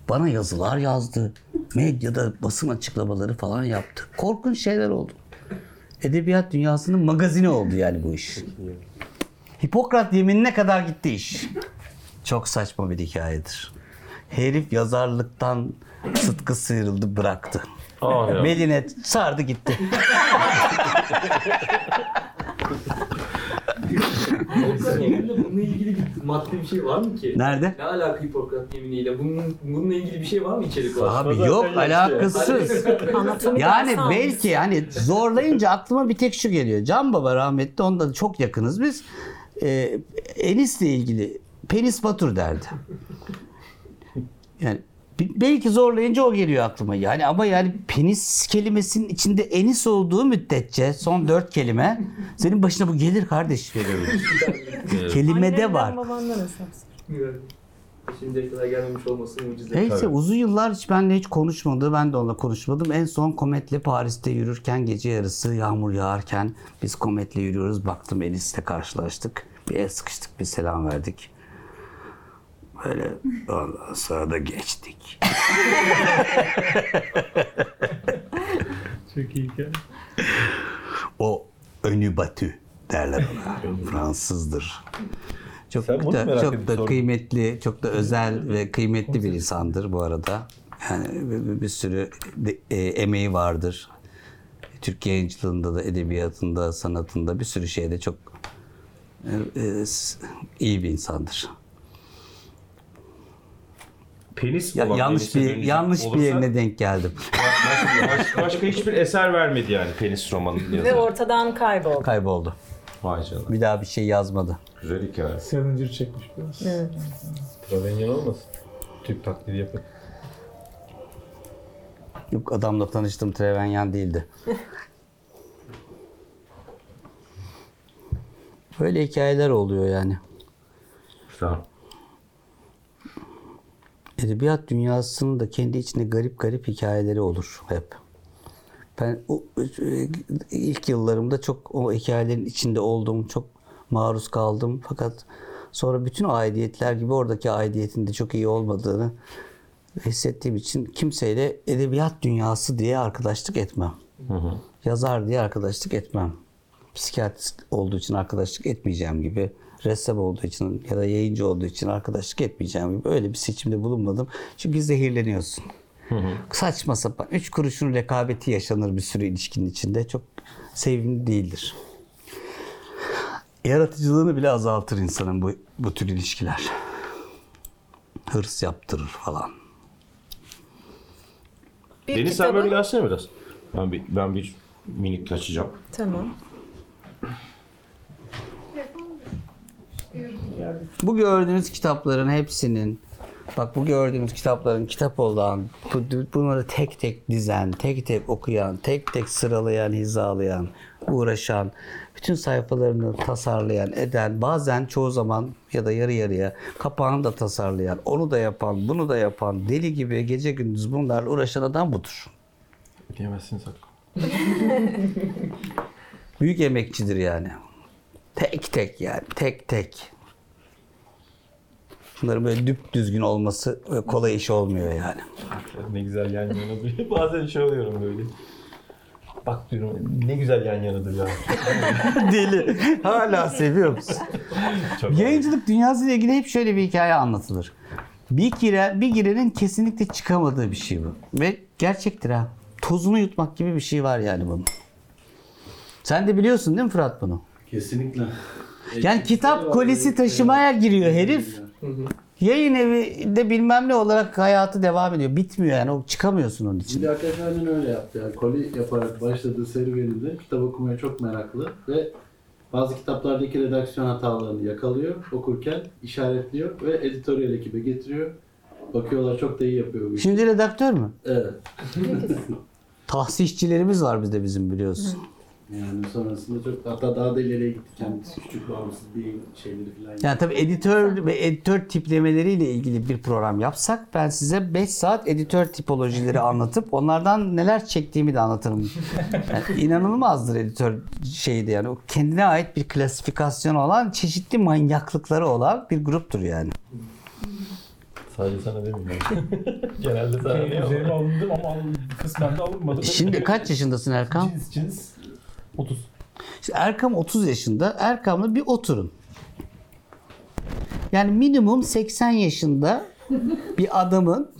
Bana yazılar yazdı. Medyada basın açıklamaları falan yaptı. Korkunç şeyler oldu. Edebiyat dünyasının magazini oldu yani bu iş. Hipokrat yeminine kadar gitti iş. Çok saçma bir hikayedir. Herif yazarlıktan sıtkı sıyrıldı bıraktı. Aa, ya. Beline sardı gitti. Hipokrat yemininde bununla ilgili bir madde bir şey var mı ki? Nerede? Ne alaka Hipokrat yeminiyle? Bunun, bununla ilgili bir şey var mı içerik olarak? Abi yok alakasız. Anatomi Yani dersi belki hani zorlayınca aklıma bir tek şu geliyor. Can Baba rahmetli onda da çok yakınız biz. e, Enis'le ilgili Penis Batur derdi. Yani belki zorlayınca o geliyor aklıma. Yani ama yani penis kelimesinin içinde enis olduğu müddetçe son dört kelime senin başına bu gelir kardeş. Kelimede var. Şimdiye kadar gelmemiş olması mucize. Neyse Tabii. uzun yıllar hiç benimle hiç konuşmadı. Ben de onunla konuşmadım. En son Komet'le Paris'te yürürken gece yarısı yağmur yağarken biz Komet'le yürüyoruz. Baktım Enis'le karşılaştık. Bir el sıkıştık bir selam verdik. Böyle ondan sonra da geçtik. Çok iyi hikaye. O önü batü derler ona. Fransızdır. Çok Sen da, çok da sordun. kıymetli, çok da özel ve kıymetli bir insandır bu arada. Yani bir, bir- bir sürü de- e, emeği vardır. Türk yayıncılığında da, edebiyatında, sanatında bir sürü şeyde çok e, e, iyi bir insandır. Penis Ya, olan yanlış bir yanlış bir olursa yerine denk geldim. Başka, başka hiçbir eser vermedi yani penis romanının Ve ortadan kayboldu. Kayboldu. Vay canına. Bir daha bir şey yazmadı. Güzel hikaye. Salinger çekmiş biraz. Evet. Travenyan olmasın? Türk taklidi yapın. Yok adamla tanıştım Trevenyan değildi. Böyle hikayeler oluyor yani. Güzel. Edebiyat dünyasının da kendi içinde garip garip hikayeleri olur hep. Ben o, ilk yıllarımda çok o hikayelerin içinde oldum, çok maruz kaldım. Fakat sonra bütün aidiyetler gibi oradaki aidiyetin de çok iyi olmadığını hissettiğim için kimseyle edebiyat dünyası diye arkadaşlık etmem. Yazar diye arkadaşlık etmem. Psikiyatrist olduğu için arkadaşlık etmeyeceğim gibi, ressam olduğu için ya da yayıncı olduğu için arkadaşlık etmeyeceğim gibi öyle bir seçimde bulunmadım. Çünkü zehirleniyorsun. Saçma sapan. Üç kuruşun rekabeti yaşanır bir sürü ilişkinin içinde. Çok sevimli değildir. Yaratıcılığını bile azaltır insanın bu, bu tür ilişkiler. Hırs yaptırır falan. Bir Deniz sen kitabın- böyle gelsene biraz. Ben bir, ben bir minik kaçacağım. Tamam. Bu gördüğünüz kitapların hepsinin bak bu gördüğünüz kitapların kitap olan, bu, bunları tek tek dizen, tek tek okuyan, tek tek sıralayan, hizalayan, uğraşan, bütün sayfalarını tasarlayan, eden, bazen çoğu zaman ya da yarı yarıya kapağını da tasarlayan, onu da yapan, bunu da yapan, deli gibi gece gündüz bunlarla uğraşan adam budur. Diyemezsiniz hakkı. Büyük emekçidir yani. Tek tek yani, tek tek. Bunların böyle düp düzgün olması kolay iş olmuyor yani. Ne güzel yan yana duruyor. Bazen şey oluyorum böyle. Bak diyorum ne güzel yan yanadır ya. Deli. Hala seviyor musun? Çok Yayıncılık dünyası ile ilgili hep şöyle bir hikaye anlatılır. Bir gire, bir girenin kesinlikle çıkamadığı bir şey bu. Ve gerçektir ha. Tozunu yutmak gibi bir şey var yani bunun. Sen de biliyorsun değil mi Fırat bunu? Kesinlikle. Yani kitap kolisi taşımaya giriyor herif. Yayın evi de bilmem ne olarak hayatı devam ediyor. Bitmiyor yani. O çıkamıyorsun onun için. Şimdi hakikaten aynen öyle yaptı. Yani koli yaparak başladığı serüveninde kitap okumaya çok meraklı ve bazı kitaplardaki redaksiyon hatalarını yakalıyor, okurken işaretliyor ve editoryal ekibe getiriyor. Bakıyorlar çok da iyi yapıyor bu işi. Şimdi redaktör mü? Evet. Tahsisçilerimiz var bizde bizim biliyorsun. Yani sonrasında çok hatta daha da ileriye gitti. Kendisi küçük bağımsız bir şeyleri falan. Yani tabii editör ve editör tiplemeleriyle ilgili bir program yapsak ben size 5 saat editör tipolojileri anlatıp onlardan neler çektiğimi de anlatırım. Yani inanılmazdır editör şeydi yani. O kendine ait bir klasifikasyon olan çeşitli manyaklıkları olan bir gruptur yani. Sadece sana ben. Genelde sana üzerime alındım ama kısmen de alınmadı. Şimdi kaç yaşındasın Erkan? Cins cins 30. İşte Erkam 30 yaşında. Erkam'la bir oturun. Yani minimum 80 yaşında bir adamın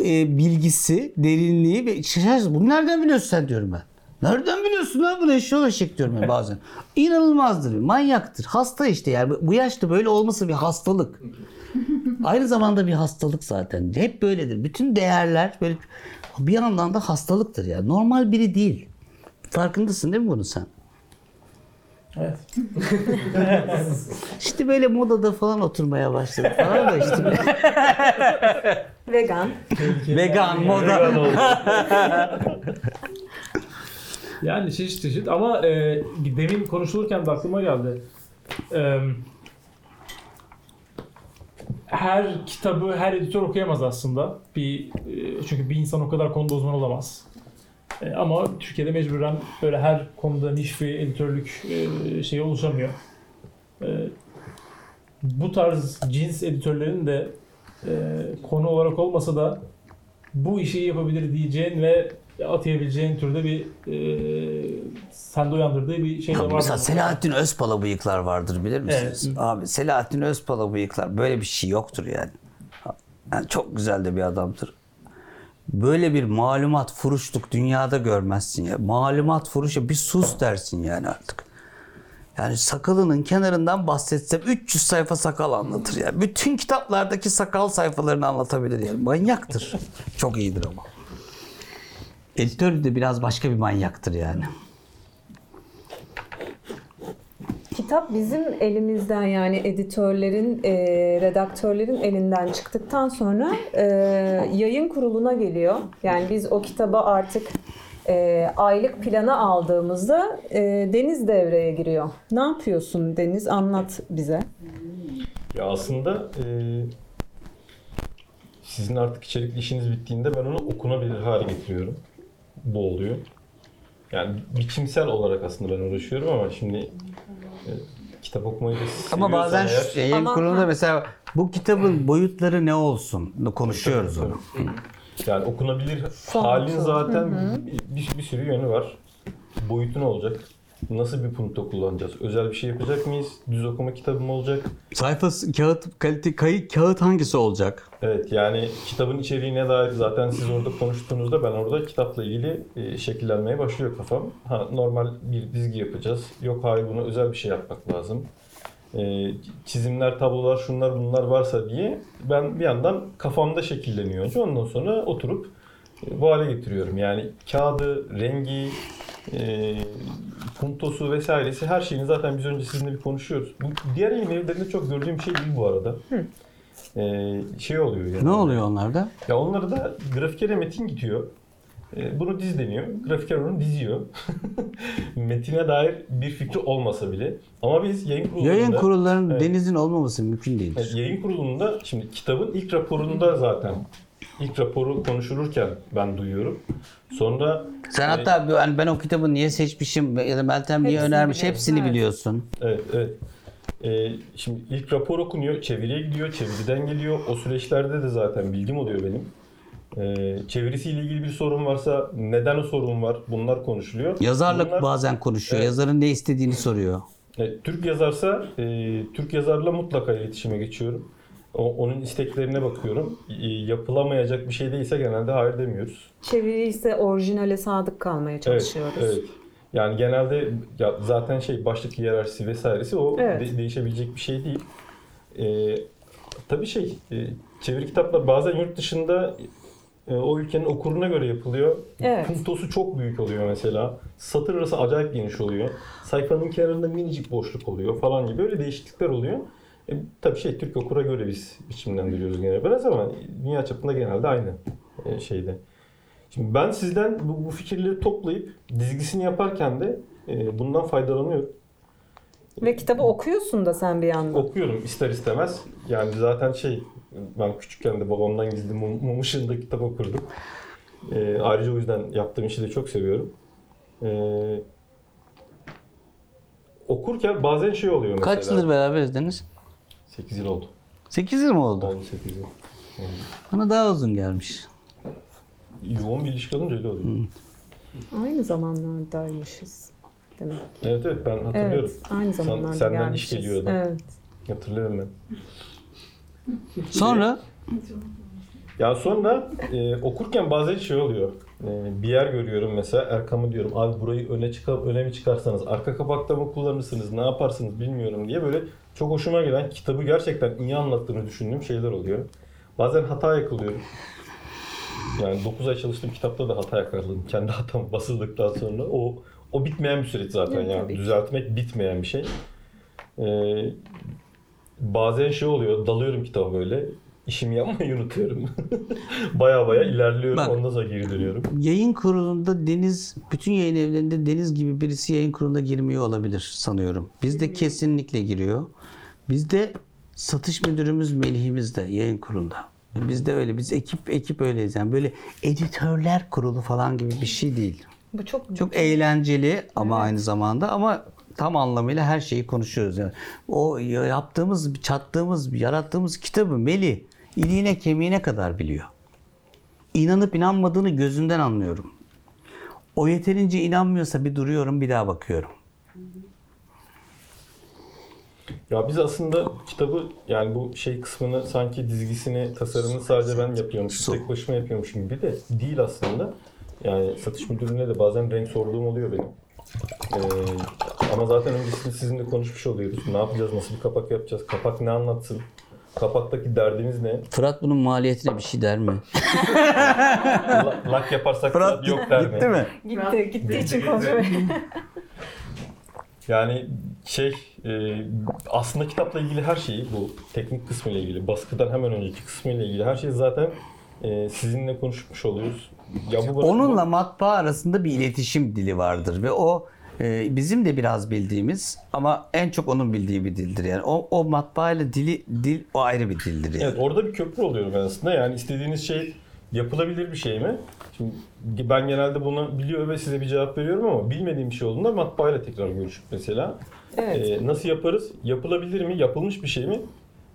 e, bilgisi, derinliği ve şaşırırsın. Bunu nereden biliyorsun sen diyorum ben. Nereden biliyorsun lan bunu eşyol eşek diyorum ben bazen. İnanılmazdır, manyaktır. Hasta işte yani bu yaşta böyle olması bir hastalık. Aynı zamanda bir hastalık zaten. Hep böyledir. Bütün değerler böyle bir yandan da hastalıktır ya. Normal biri değil. Farkındasın değil mi bunu sen? Evet. İşte böyle modada falan oturmaya başladı falan da işte. Vegan. Vegan moda. Yani çeşit çeşit ama e, demin konuşulurken de aklıma geldi. E, her kitabı her editör okuyamaz aslında. Bir e, çünkü bir insan o kadar konuda uzman olamaz. E, ama Türkiye'de mecburen böyle her konuda niş bir editörlük e, şeyi oluşamıyor. E, bu tarz cins editörlerin de e, konu olarak olmasa da bu işi yapabilir diyeceğin ve atayabileceğin türde bir e, sende uyandırdığı bir şey de var. mesela Selahattin Özpala bıyıklar vardır bilir misiniz? Abi Selahattin Özpala bıyıklar böyle bir şey yoktur yani. yani çok güzel de bir adamdır. Böyle bir malumat furuşluk dünyada görmezsin ya. Malumat furuşa bir sus dersin yani artık. Yani sakalının kenarından bahsetsem 300 sayfa sakal anlatır ya. Bütün kitaplardaki sakal sayfalarını anlatabilir yani. Manyaktır. Çok iyidir ama. Editör de biraz başka bir manyaktır yani. Kitap bizim elimizden yani editörlerin, e, redaktörlerin elinden çıktıktan sonra e, yayın kuruluna geliyor. Yani biz o kitaba artık e, aylık plana aldığımızda e, Deniz devreye giriyor. Ne yapıyorsun Deniz? Anlat bize. Ya aslında e, sizin artık içerikli işiniz bittiğinde ben onu okunabilir hale getiriyorum. Bu oluyor. Yani biçimsel olarak aslında ben uğraşıyorum ama şimdi kitap okumayı da Ama bazen şu yayın kurulunda mesela bu kitabın boyutları ne olsun konuşuyoruz onu. Yani okunabilir Fontu. halin zaten bir, bir sürü yönü var. Boyutu ne olacak? Nasıl bir punto kullanacağız? Özel bir şey yapacak mıyız? Düz okuma kitabı mı olacak? Sayfası kağıt kalite kayıt kağıt hangisi olacak? Evet yani kitabın içeriğine dair zaten siz orada konuştuğunuzda ben orada kitapla ilgili e, şekillenmeye başlıyor kafam. Ha, normal bir dizgi yapacağız. Yok hayır buna özel bir şey yapmak lazım. E, çizimler, tablolar, şunlar bunlar varsa diye ben bir yandan kafamda şekilleniyor. Ondan sonra oturup e, bu hale getiriyorum. Yani kağıdı, rengi, e, puntosu vesairesi her şeyini zaten biz önce sizinle bir konuşuyoruz. Bu diğer yayın evlerinde çok gördüğüm bir şey değil bu arada. E, şey oluyor yani. Ne oluyor onlarda? Ya onları da grafikere metin gidiyor. E, Bunu diz deniyor. Grafiker onu diziyor. Metine dair bir fikri olmasa bile. Ama biz yayın kurulunda... Yayın kurullarının Evet. denizin olmaması mümkün değildir. Evet, yayın kurulunda şimdi kitabın ilk raporunda zaten ilk raporu konuşulurken ben duyuyorum. Sonra Sen hatta yani ben o kitabı niye seçmişim ya da Meltem niye Hepsini önermiş biliyorum, hepsini evet. biliyorsun. Evet, evet. Ee, şimdi ilk rapor okunuyor, çeviriye gidiyor, çeviriden geliyor. O süreçlerde de zaten bilgim oluyor benim. Ee, çevirisiyle ilgili bir sorun varsa neden o sorun var bunlar konuşuluyor. Yazarla Bunlar- bazen konuşuyor. Evet. Yazarın ne istediğini soruyor. E, Türk yazarsa e, Türk yazarla mutlaka iletişime geçiyorum. O, onun isteklerine bakıyorum. Yapılamayacak bir şey değilse genelde hayır demiyoruz. Çeviri ise orijinale sadık kalmaya Evet, çalışıyoruz. evet. Yani genelde ya zaten şey başlık hiyerarşisi vesairesi o Evet. de- değişebilecek bir şey değil. Ee, tabii şey e, çeviri kitaplar bazen yurt dışında e, o ülkenin okuruna göre yapılıyor. Evet. Puntosu çok büyük oluyor mesela. Satır arası acayip geniş oluyor. Sayfanın kenarında minicik boşluk oluyor falan gibi öyle değişiklikler oluyor. E, tabii şey Türk okura göre biz biçimlendiriyoruz genel biraz ama dünya çapında genelde aynı e, şeyde. Şimdi ben sizden bu, bu fikirleri toplayıp dizgisini yaparken de e, bundan faydalanıyorum. Ve kitabı okuyorsun da sen bir yandan. Okuyorum ister istemez. Yani zaten şey ben küçükken de babamdan gizli mum, mum ışığında kitap okurdum. E, ayrıca o yüzden yaptığım işi de çok seviyorum. E, okurken bazen şey oluyor mesela. Kaç yıldır beraberiz Deniz? 8 yıl oldu. 8 yıl mı oldu? Oldu 8 yıl. Bana daha uzun gelmiş. Yoğun bir ilişki olunca öyle oluyor. Aynı zamanlardaymışız. Demek. Evet evet ben hatırlıyorum. Evet, aynı Sen- zamanlarda senden gelmişiz. iş geliyordu. Evet. Hatırlıyorum ben. Sonra Ya sonra e, okurken bazen şey oluyor. E, bir yer görüyorum mesela Erkam'ı diyorum abi burayı öne çıkar öne mi çıkarsanız arka kapakta mı kullanırsınız ne yaparsınız bilmiyorum diye böyle çok hoşuma gelen kitabı gerçekten iyi anlattığını düşündüğüm şeyler oluyor. Bazen hata yakılıyorum. Yani 9 ay çalıştığım kitapta da hata yakaladım. Kendi hatam basıldıktan sonra o o bitmeyen bir süreç zaten Evet, yani tabii düzeltmek bitmeyen bir şey. Ee, bazen şey oluyor dalıyorum kitaba böyle işimi yapmayı unutuyorum. baya baya ilerliyorum Bak. ondan sonra geri dönüyorum. Yayın kurulunda Deniz, bütün yayın evlerinde Deniz gibi birisi yayın kuruluna girmiyor olabilir sanıyorum. Bizde kesinlikle giriyor. Bizde satış müdürümüz Melih'imiz de yayın kurulunda. Bizde öyle. Biz ekip ekip öyleyiz. Yani böyle editörler kurulu falan gibi bir şey değil. Bu çok Çok eğlenceli ama aynı zamanda ama tam anlamıyla her şeyi konuşuyoruz. Yani o yaptığımız, çattığımız, yarattığımız kitabı Melih iliğine kemiğine kadar biliyor. İnanıp inanmadığını gözünden anlıyorum. O yeterince inanmıyorsa bir duruyorum bir daha bakıyorum. Ya biz aslında kitabı yani bu şey kısmını sanki dizgisini, tasarımını sadece ben yapıyormuşum, tek başıma yapıyormuşum gibi de değil aslında. Yani satış müdürüne de bazen renk sorduğum oluyor benim. Ee, ama zaten öncesinde sizinle konuşmuş oluyoruz. Ne yapacağız, nasıl bir kapak yapacağız, kapak ne anlatsın, kapaktaki derdimiz ne? Fırat bunun maliyetine bir şey der mi? La- Lak yaparsak da yok der mi? gitti mi? gitti, gittiği için konuşuyor. Yani şey e, aslında kitapla ilgili her şeyi bu teknik kısmı ile ilgili baskıdan hemen önceki kısmı ile ilgili her şeyi zaten e, sizinle konuşmuş oluyoruz. Ya bu Onunla matbaa arasında bir iletişim dili vardır ve o e, bizim de biraz bildiğimiz ama en çok onun bildiği bir dildir yani. O, o matbaa ile dili dil o ayrı bir dildir yani. Evet orada bir köprü oluyorum ben aslında. Yani istediğiniz şey yapılabilir bir şey mi? Şimdi ben genelde bunu biliyor ve size bir cevap veriyorum ama bilmediğim bir şey olduğunda matbaayla tekrar görüşüp mesela Evet. e, nasıl yaparız? Yapılabilir mi? Yapılmış bir şey mi?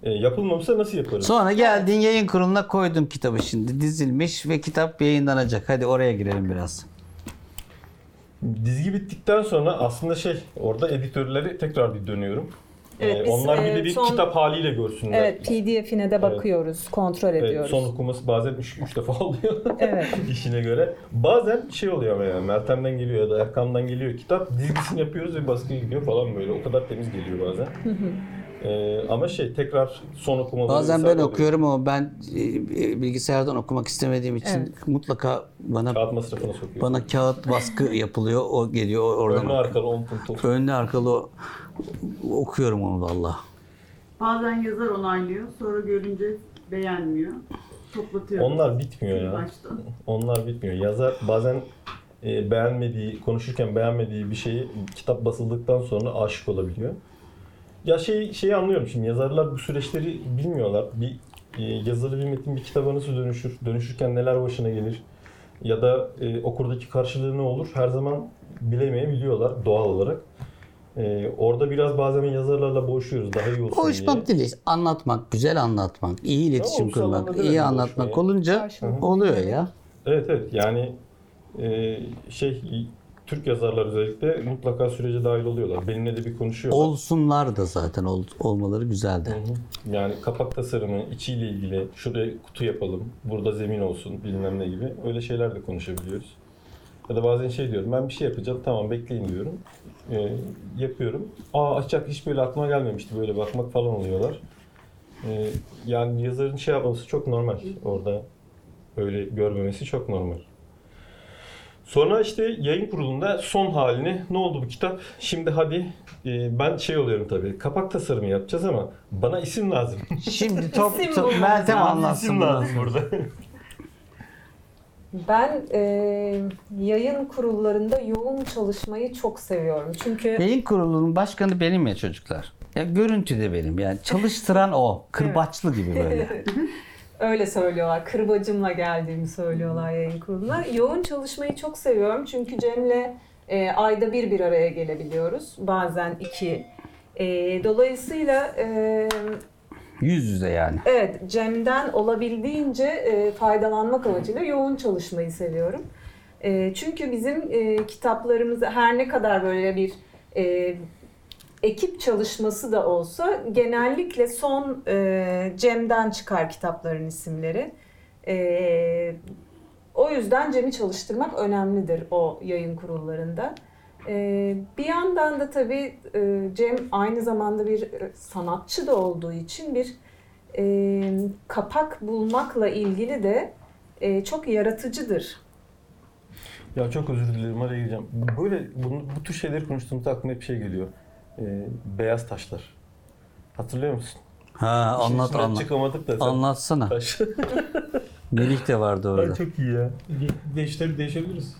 E, yapılmamışsa nasıl yaparız? Sonra geldin yayın kuruluna koydum kitabı şimdi dizilmiş ve kitap yayınlanacak. Hadi oraya girelim biraz. Dizgi bittikten sonra aslında şey orada editörleri tekrar bir dönüyorum. Evet, Ee, biz, onlar bir de bir son- kitap haliyle görsünler. Evet, PDF'ine de bakıyoruz, kontrol Evet, ediyoruz. son okuması bazen 3 defa oluyor Evet. işine göre. Bazen şey oluyor ama yani Meltem'den geliyor ya da Erkan'dan geliyor kitap dizgisini yapıyoruz ve baskıya gidiyor falan böyle. O kadar temiz geliyor bazen. Ee, ama şey tekrar son okumaları Bazen ben okuyorum ama ben e, e, bilgisayardan okumak istemediğim için Evet. mutlaka bana Kağıt masrafına sokuyor. bana kağıt baskı yapılıyor. O geliyor oradan. Önlü arkalı 10 punto. Önlü arkalı okuyorum onu valla. Bazen yazar onaylıyor, sonra görünce beğenmiyor. Toplatıyor. Onlar bitmiyor ya. Onlar bitmiyor. Yazar bazen e, beğenmediği, konuşurken beğenmediği bir şeyi kitap basıldıktan sonra aşık olabiliyor. Ya şey şeyi anlıyorum şimdi yazarlar bu süreçleri bilmiyorlar. Bir e, yazılı bir metin bir kitaba nasıl dönüşür? Dönüşürken neler başına gelir? Ya da e, okurdaki karşılığı ne olur? Her zaman bilemeyebiliyorlar doğal olarak. E, orada biraz bazen yazarlarla boğuşuyoruz daha iyi olsun diye. Konuşmak değil, anlatmak, güzel anlatmak, iyi iletişim ulusal kurmak, iyi anlatmak konuşmayı. olunca Karşılıklı. oluyor ya. Evet evet yani e, şey Türk yazarlar özellikle mutlaka sürece dahil oluyorlar. Benimle de bir konuşuyorlar. Olsunlar da zaten ol- olmaları güzel de. Hı hı. Yani kapak tasarımı, içiyle ilgili şuraya kutu yapalım, burada zemin olsun bilmem ne gibi öyle şeyler de konuşabiliyoruz. Ya da bazen şey diyorum ben bir şey yapacağım tamam bekleyin diyorum. E, yapıyorum. Aa açacak hiç böyle aklıma gelmemişti böyle bakmak falan oluyorlar. E, yani yazarın şey yapması çok normal orada. Öyle görmemesi çok normal. Sonra işte yayın kurulunda son halini ne oldu bu kitap? Şimdi hadi e, ben şey oluyorum tabii. Kapak tasarımı yapacağız ama bana isim lazım. Şimdi top, İsim top Meltem anlatsın isim lazım burada. Ben e, yayın kurullarında yoğun çalışmayı çok seviyorum. Çünkü Yayın kurulunun başkanı benim ya çocuklar. Ya görüntü de benim yani çalıştıran o. Kırbaçlı gibi böyle. öyle söylüyorlar. Kırbacımla geldiğimi söylüyorlar yayın kuruluna. Yoğun çalışmayı çok seviyorum. Çünkü Cem'le e, ayda bir bir araya gelebiliyoruz. Bazen iki. E, dolayısıyla e, Yüz yüze yani. Evet, Cem'den olabildiğince e, faydalanmak amacıyla yoğun çalışmayı seviyorum. E, çünkü bizim e, kitaplarımız her ne kadar böyle bir e, ekip çalışması da olsa genellikle son e, Cem'den çıkar kitapların isimleri. E, o yüzden Cem'i çalıştırmak önemlidir o yayın kurullarında. E, bir yandan da tabii e, Cem aynı zamanda bir e, sanatçı da olduğu için bir e, kapak bulmakla ilgili de e, çok yaratıcıdır. Ya çok özür dilerim araya gireceğim. Böyle bunu, bu tür şeyleri konuştuğumuzda aklıma hep şey geliyor. Ee, beyaz taşlar. Hatırlıyor musun? Ha İşin anlat içinden anlat. Çıkamadık da sen. Anlatsana. Taş. Melih de vardı orada. çok iyi ya. Değiştir, değişebiliriz.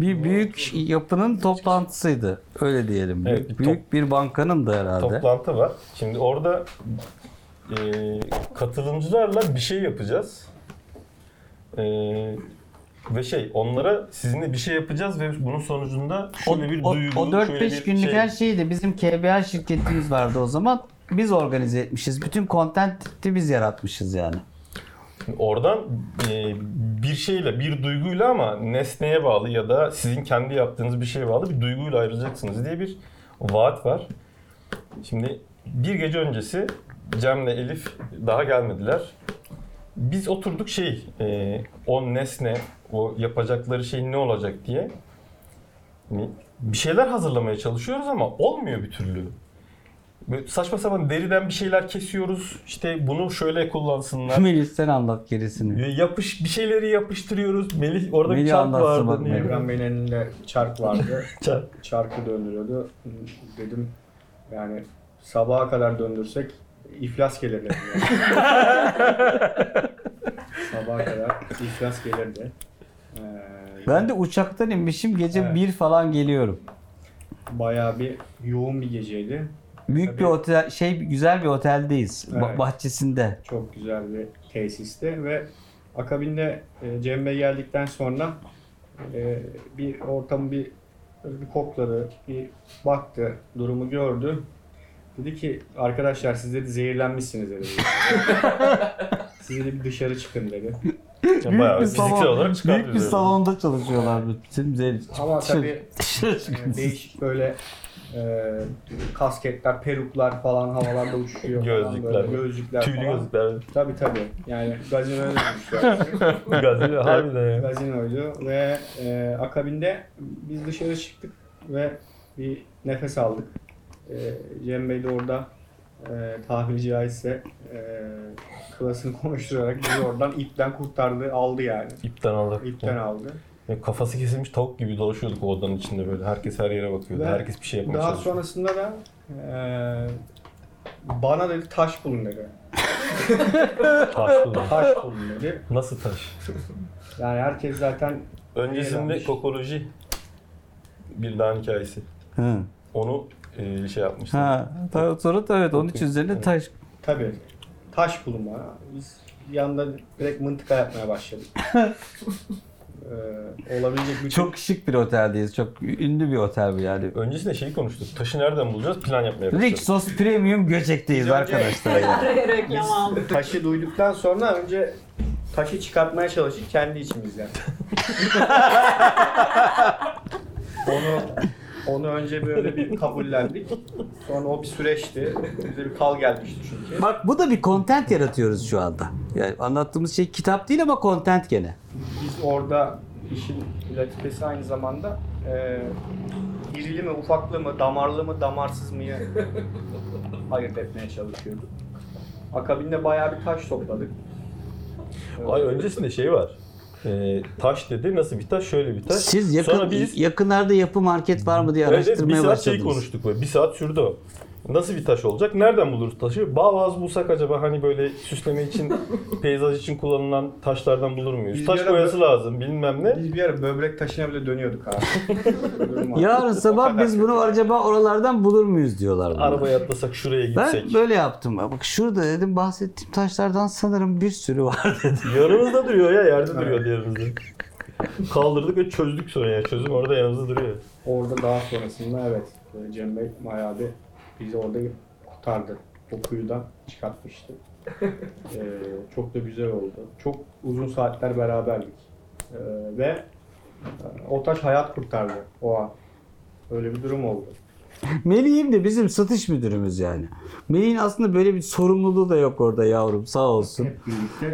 Bir büyük yapının toplantısıydı. Öyle diyelim. Evet, büyük, bir büyük bir bankanın da herhalde. Toplantı var. Şimdi orada e, katılımcılarla bir şey yapacağız. E, ve şey onlara sizinle bir şey yapacağız ve bunun sonucunda O, şöyle bir o, duygu, o şöyle 4-5 bir günlük şey. her şeyi de bizim KBA şirketimiz vardı o zaman. Biz organize etmişiz. Bütün content'i biz yaratmışız yani. Oradan e, bir şeyle, bir duyguyla ama nesneye bağlı ya da sizin kendi yaptığınız bir şeye bağlı bir duyguyla ayrılacaksınız diye bir vaat var. Şimdi bir gece öncesi Cem'le Elif daha gelmediler. Biz oturduk şey, e, o nesne, o yapacakları şey ne olacak diye hani bir şeyler hazırlamaya çalışıyoruz ama olmuyor bir türlü. Böyle saçma sapan deriden bir şeyler kesiyoruz. İşte bunu şöyle kullansınlar. Melih sen anlat gerisini. Ya Yapış bir şeyleri yapıştırıyoruz. Melih orada bir Melih çark anlatsın bak, vardı. Melih. Evren Bey'in elinde çark vardı. Çark. Çarkı döndürüyordu. Dedim yani sabaha kadar döndürsek iflas gelirdi. Yani. sabaha kadar iflas gelirdi. Ee, Ben de uçaktan inmişim gece Evet. bir falan geliyorum. bayağı bir yoğun bir geceydi. Büyük Tabii. bir otel, şey güzel bir oteldeyiz. Ba- Evet. bahçesinde. Çok güzel bir tesiste ve akabinde e, Cem Bey geldikten sonra e, bir ortamı bir bir kokladı, bir baktı, durumu gördü. Dedi ki arkadaşlar siz dedi zehirlenmişsiniz dedi. siz dedi bir dışarı çıkın dedi. Yani bayağı fiziksel olarak büyük bir salonda çalışıyorlardı. Bizim zehir- Ama tabii e, değişik böyle e, kasketler, peruklar falan havalarda uçuşuyor. falan Gözlükler. böyle, gözlükler Tüylü falan. gözlükler. Tabii tabii. Yani gazinoya dönmüşler. Gazete harbiden ya. Gazinoydu ve e, akabinde biz dışarı çıktık ve bir nefes aldık. E, Cem Bey de orada e, tabiri caizse e, kılasını konuşturarak bizi oradan ipten kurtardı, aldı yani. İpten aldık. İpten aldı. Ya kafası kesilmiş tavuk gibi dolaşıyorduk o odanın içinde böyle. Herkes her yere bakıyordu. Ve Herkes bir şey yapmaya Daha çalışıyordu. sonrasında da e, bana dedi taş bulun dedi. Taş bulun. Taş bulun dedi. Nasıl taş? Yani herkes zaten Öncesinde Eğlenmiş. kokoloji bir dağın hikayesi. Hı. Onu e, şey yapmıştım. Ha, ta- sonra da evet onun için üzerine Evet. taş. Tabii. Taş bana. Biz bir anda direkt mıntıka yapmaya başladık. ee, olabilecek bütün... Çok şık bir oteldeyiz. Çok ünlü bir otel bu yani. Öncesinde şeyi konuştuk. Taşı nereden bulacağız? Plan yapmaya başladık. Rixos Premium Göcek'teyiz önce- arkadaşlar. yani. Reklam aldık. Taşı duyduktan sonra önce taşı çıkartmaya çalıştık kendi içimizden. onu onu önce böyle bir kabullendik. Sonra o bir süreçti. Bize bir kal gelmişti çünkü. Bak bu da bir content yaratıyoruz şu anda. Yani anlattığımız şey kitap değil ama content gene. Biz orada işin latifesi aynı zamanda e, irili mi, ufaklı mı, damarlı mı, damarsız mıyı ayırt etmeye çalışıyorduk. Akabinde bayağı bir taş topladık. Ay öncesinde şey var. E, taş dedi. Nasıl bir taş? Şöyle bir taş. Siz yakın, Sonra biz yakınlarda yapı market var mı diye Evet, evet, bir araştırmaya saat şey başladınız. konuştuk böyle. Bir saat sürdü o. Nasıl bir taş olacak? Nereden buluruz taşı? Bağvaz bulsak acaba hani böyle süsleme için, peyzaj için kullanılan taşlardan bulur muyuz? Biz Taş bir ara boyası lazım bilmem ne. Biz bir ara böbrek taşına bile dönüyorduk abi. Yarın sabah biz bunu acaba oralardan bulur muyuz diyorlar. bana. Arabaya atlasak şuraya gitsek. Ben böyle yaptım. Bak şurada dedim bahsettiğim taşlardan sanırım bir sürü var dedim. Yanımızda duruyor ya yerde Evet. duruyor diğerimizde. Kaldırdık ve çözdük sonra yani. Çözüm orada yanımızda duruyor. Orada daha sonrasında evet Cem Bey bayağı bir bizi orada kurtardı. O kuyudan çıkartmıştı. Ee, çok da güzel oldu. Çok uzun saatler beraberdik. Ee, ve e, o taş hayat kurtardı o an. Öyle bir durum oldu. Melih'im de bizim satış müdürümüz yani. Melih'in aslında böyle bir sorumluluğu da yok orada yavrum sağ olsun.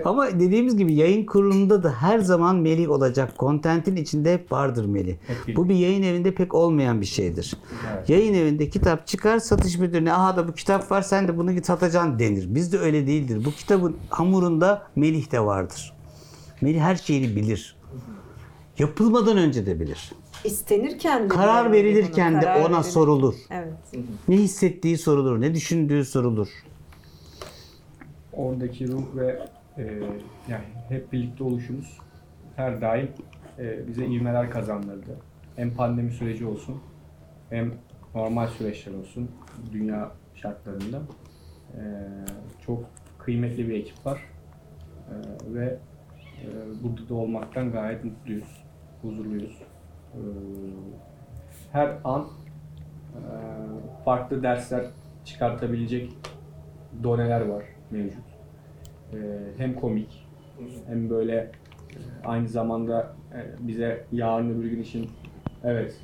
Ama dediğimiz gibi yayın kurulunda da her zaman Melih olacak. Kontentin içinde hep vardır Melih. Bu bir yayın evinde pek olmayan bir şeydir. Evet. Yayın evinde kitap çıkar satış müdürüne aha da bu kitap var sen de bunu satacaksın denir. Bizde öyle değildir. Bu kitabın hamurunda Melih de vardır. Melih her şeyi bilir. Yapılmadan önce de bilir. İstenirken de Karar verilirken de karar ona verilir. sorulur. Evet. Ne hissettiği sorulur, ne düşündüğü sorulur. Oradaki ruh ve e, yani hep birlikte oluşumuz her daim e, bize ivmeler kazandırdı. Hem pandemi süreci olsun hem normal süreçler olsun dünya şartlarında. E, çok kıymetli bir ekip var. E, ve e, burada da olmaktan gayet mutluyuz, huzurluyuz. E, her an e, farklı dersler çıkartabilecek doneler var mevcut. Ee, hem komik hem böyle aynı zamanda bize yarın öbür gün için evet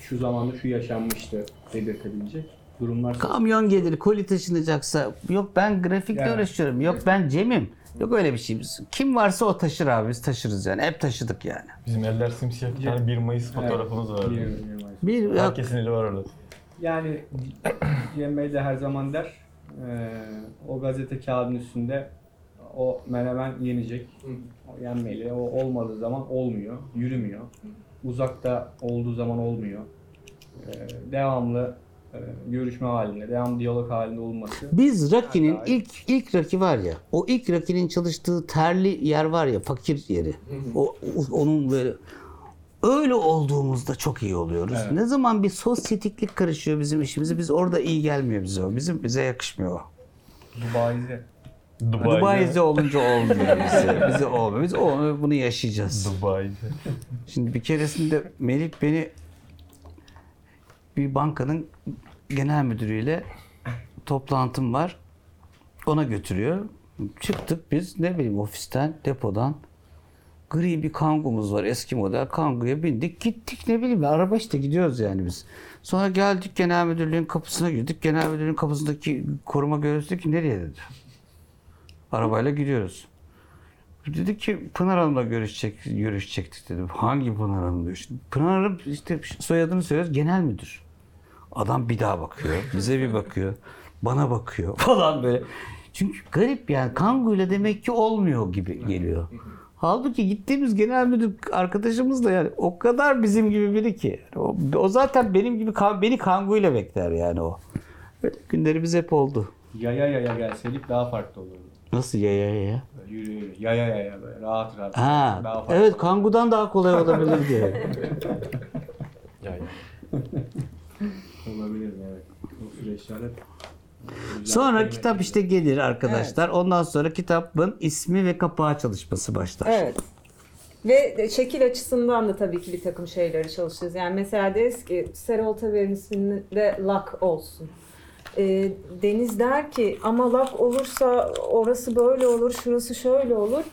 şu zamanda şu yaşanmıştı dedirtebilecek durumlar Kamyon gelir, koli taşınacaksa yok ben grafikle Yani. uğraşıyorum, yok ben Cem'im. Yok öyle bir şey. Biz- Kim varsa o taşır abi biz taşırız yani. Hep taşıdık yani. Bizim eller simsiyah bir tane 1 Mayıs fotoğrafımız var. Bir- bir Mayıs. Bir Herkesin eli var orada. Yani Cem Bey de her zaman der e, o gazete kağıdının üstünde o menemen yenecek. O yenmeli. O olmadığı zaman olmuyor. Yürümüyor. Uzakta olduğu zaman olmuyor. E, devamlı görüşme halinde, devamlı diyalog halinde olması. Biz Hayır. ilk ilk Rocky var ya. O ilk Rocky'nin çalıştığı terli yer var ya, fakir yeri. O, o- onun böyle öyle olduğumuzda çok iyi oluyoruz. Evet. Ne zaman bir sosyetiklik karışıyor bizim işimize biz orada iyi gelmiyor bize o. Bizim bize yakışmıyor o. Dubai'de Dubai'de. Dubai'de olunca olmuyor bize. Bize olmuyor. Biz onu, bunu yaşayacağız. Dubai'de. Şimdi bir keresinde Melih beni bir bankanın genel müdürüyle toplantım var. Ona götürüyor. Çıktık biz ne bileyim ofisten, depodan. Gri bir kangumuz var eski model. Kanguya bindik gittik ne bileyim araba işte gidiyoruz yani biz. Sonra geldik genel müdürlüğün kapısına girdik. Genel müdürlüğün kapısındaki koruma görevlisi dedi ki nereye dedi. Arabayla gidiyoruz. Dedi ki Pınar Hanım'la görüşecek, görüşecektik dedim. Hangi Pınar Hanım diyor. Pınar Hanım işte soyadını söylüyoruz genel müdür. Adam bir daha bakıyor. Bize bir bakıyor. Bana bakıyor falan böyle. Çünkü garip yani kanguyla demek ki olmuyor gibi geliyor. Halbuki gittiğimiz genel müdür arkadaşımız da yani o kadar bizim gibi biri ki. O, o zaten benim gibi beni kanguyla bekler yani o. Böyle günlerimiz hep oldu. yaya yaya gelseydik daha farklı olurdu. Nasıl ya ya ya? Böyle yürü yürü, yaya yaya böyle rahat rahat. Ha, daha farklı. evet kangudan daha kolay olabilir diye. Yani. Olabilir evet. O süreçler hep güzel, Sonra kitap işte gelir arkadaşlar. Ondan sonra kitabın ismi ve kapağı çalışması başlar. Evet. Ve şekil açısından da tabii ki bir takım şeyleri çalışacağız. Yani mesela deriz ki Serol Taver'in isminde lak olsun. Ee, Deniz der ki ama lak olursa orası böyle olur, şurası şöyle olur.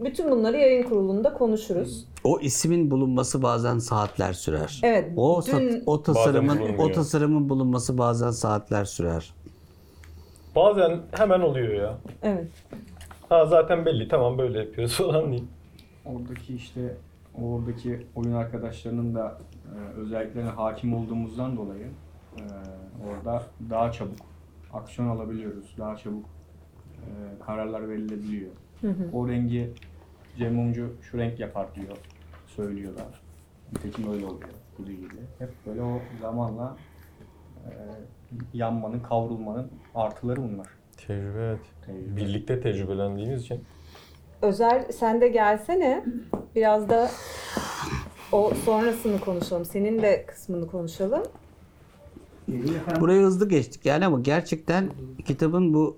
Bütün bunları yayın kurulunda konuşuruz. O ismin bulunması bazen saatler sürer. Evet. O dün- o tasarımın o tasarımın bulunması bazen saatler sürer. Bazen hemen oluyor ya. Evet. Ha zaten belli tamam böyle yapıyoruz falan değil. Oradaki işte oradaki oyun arkadaşlarının da e, özelliklerine hakim olduğumuzdan dolayı e, orada daha çabuk aksiyon alabiliyoruz. Daha çabuk e, kararlar verilebiliyor. O rengi Cem Mumcu şu renk yapar diyor. Söylüyorlar. Nitekim öyle oluyor. Bu değil. Hep böyle o zamanla e, yanmanın, kavrulmanın artıları bunlar. Tecrübe evet. Tecrübe. Birlikte tecrübelendiğimiz için. Özel sen de gelsene. Biraz da o sonrasını konuşalım. Senin de kısmını konuşalım. Buraya hızlı geçtik yani ama gerçekten kitabın bu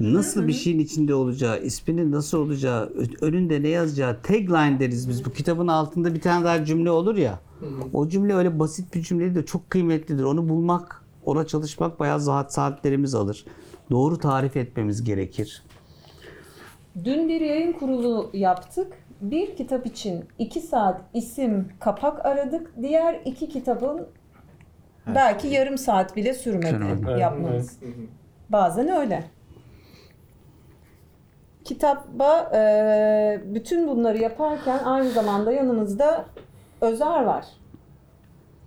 nasıl bir şeyin içinde olacağı, isminin nasıl olacağı, önünde ne yazacağı, tagline deriz biz. Bu kitabın altında bir tane daha cümle olur ya. O cümle öyle basit bir cümle de çok kıymetlidir. Onu bulmak, ona çalışmak bayağı saat saatlerimiz alır. Doğru tarif etmemiz gerekir. Dün bir yayın kurulu yaptık. Bir kitap için iki saat isim, kapak aradık. Diğer iki kitabın belki yarım saat bile sürmedi Sürmedi. yapmamız. Bazen öyle. Kitaba e, bütün bunları yaparken aynı zamanda yanımızda Özer var.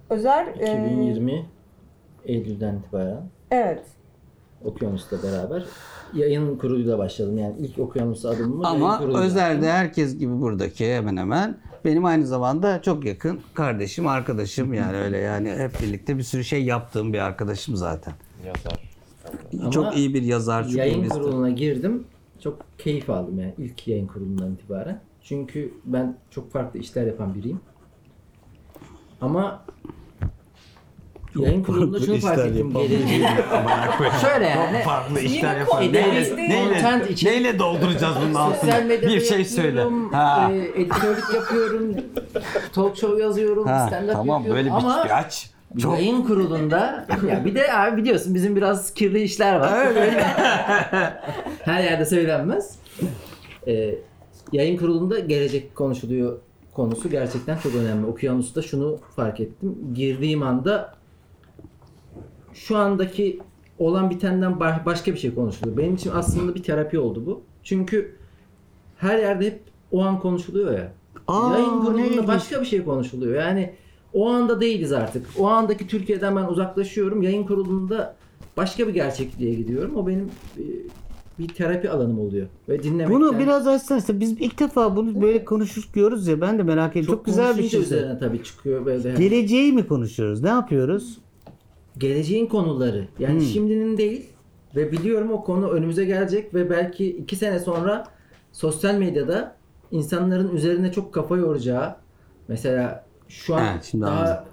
Özer e, 2020 Eylül'den itibaren. Evet. Okyanus'la beraber. Yayın kuruluyla başladım. Yani ilk Okyanus adımımı Ama özelde attım. herkes gibi buradaki hemen hemen benim aynı zamanda çok yakın kardeşim, arkadaşım yani öyle yani hep birlikte bir sürü şey yaptığım bir arkadaşım zaten. Yazar. Ama çok iyi bir yazar, çok iyi Yayın bir kuruluna girdim. Çok keyif aldım yani ilk yayın kurulundan itibaren. Çünkü ben çok farklı işler yapan biriyim. Ama yayın kurulunda şunu fark ettim. Geleceği... Şöyle yani. farklı işler yapan. Neyle- Content için. neyle dolduracağız bunun Sosyal altını? medyada Bir şey söyle. yapıyorum, Ha. e, editörlük yapıyorum, talk show yazıyorum, Ha, stand-up tamam yapıyorum böyle ama bir. Çok yayın kurulunda ya bir de abi biliyorsun bizim biraz kirli işler var. Her yerde söylenmez. Ee, yayın kurulunda gelecek konuşuluyor konusu gerçekten çok önemli. Okyanus'ta şunu fark ettim. Girdiğim anda şu andaki olan bitenden ba- başka bir şey konuşuluyor. Benim için aslında bir terapi oldu bu. Çünkü her yerde hep o an konuşuluyor ya. Aa, Yayın grubunda başka bir şey konuşuluyor. Yani o anda değiliz artık. O andaki Türkiye'den ben uzaklaşıyorum. Yayın kurulunda başka bir gerçekliğe gidiyorum. O benim e, bir terapi alanım oluyor. Ve dinlemekten. Bunu biraz açsana. Biz ilk defa bunu böyle konuşuyoruz ya ben de merak ediyorum. Çok, güzel bir şey. üzerine tabii çıkıyor böyle. Geleceği mi konuşuyoruz? Ne yapıyoruz? geleceğin konuları. Yani Hmm. şimdinin değil ve biliyorum o konu önümüze gelecek ve belki iki sene sonra sosyal medyada insanların üzerine çok kafa yoracağı mesela şu an Evet, şimdi daha anladım.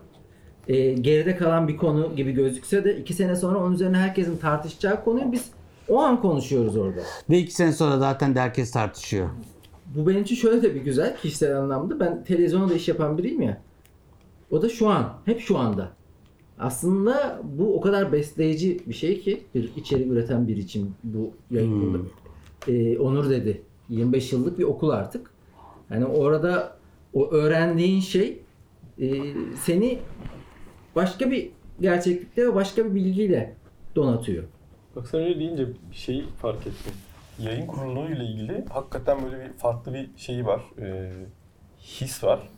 e, geride kalan bir konu gibi gözükse de iki sene sonra onun üzerine herkesin tartışacağı konuyu biz o an konuşuyoruz orada. Ve iki sene sonra zaten de herkes tartışıyor. Bu benim için şöyle de bir güzel kişisel anlamda. Ben televizyonda iş yapan biriyim ya. O da şu an. Hep şu anda. Aslında bu o kadar besleyici bir şey ki bir içerik üreten bir için bu yayın Hmm. Ee, Onur dedi. 25 yıllık bir okul artık. Yani orada o öğrendiğin şey e, seni başka bir gerçeklikte ve başka bir bilgiyle donatıyor. Bak sen öyle deyince bir şeyi fark ettim. Yayın kuruluyla ilgili hakikaten böyle bir farklı bir şeyi var. Ee, his var.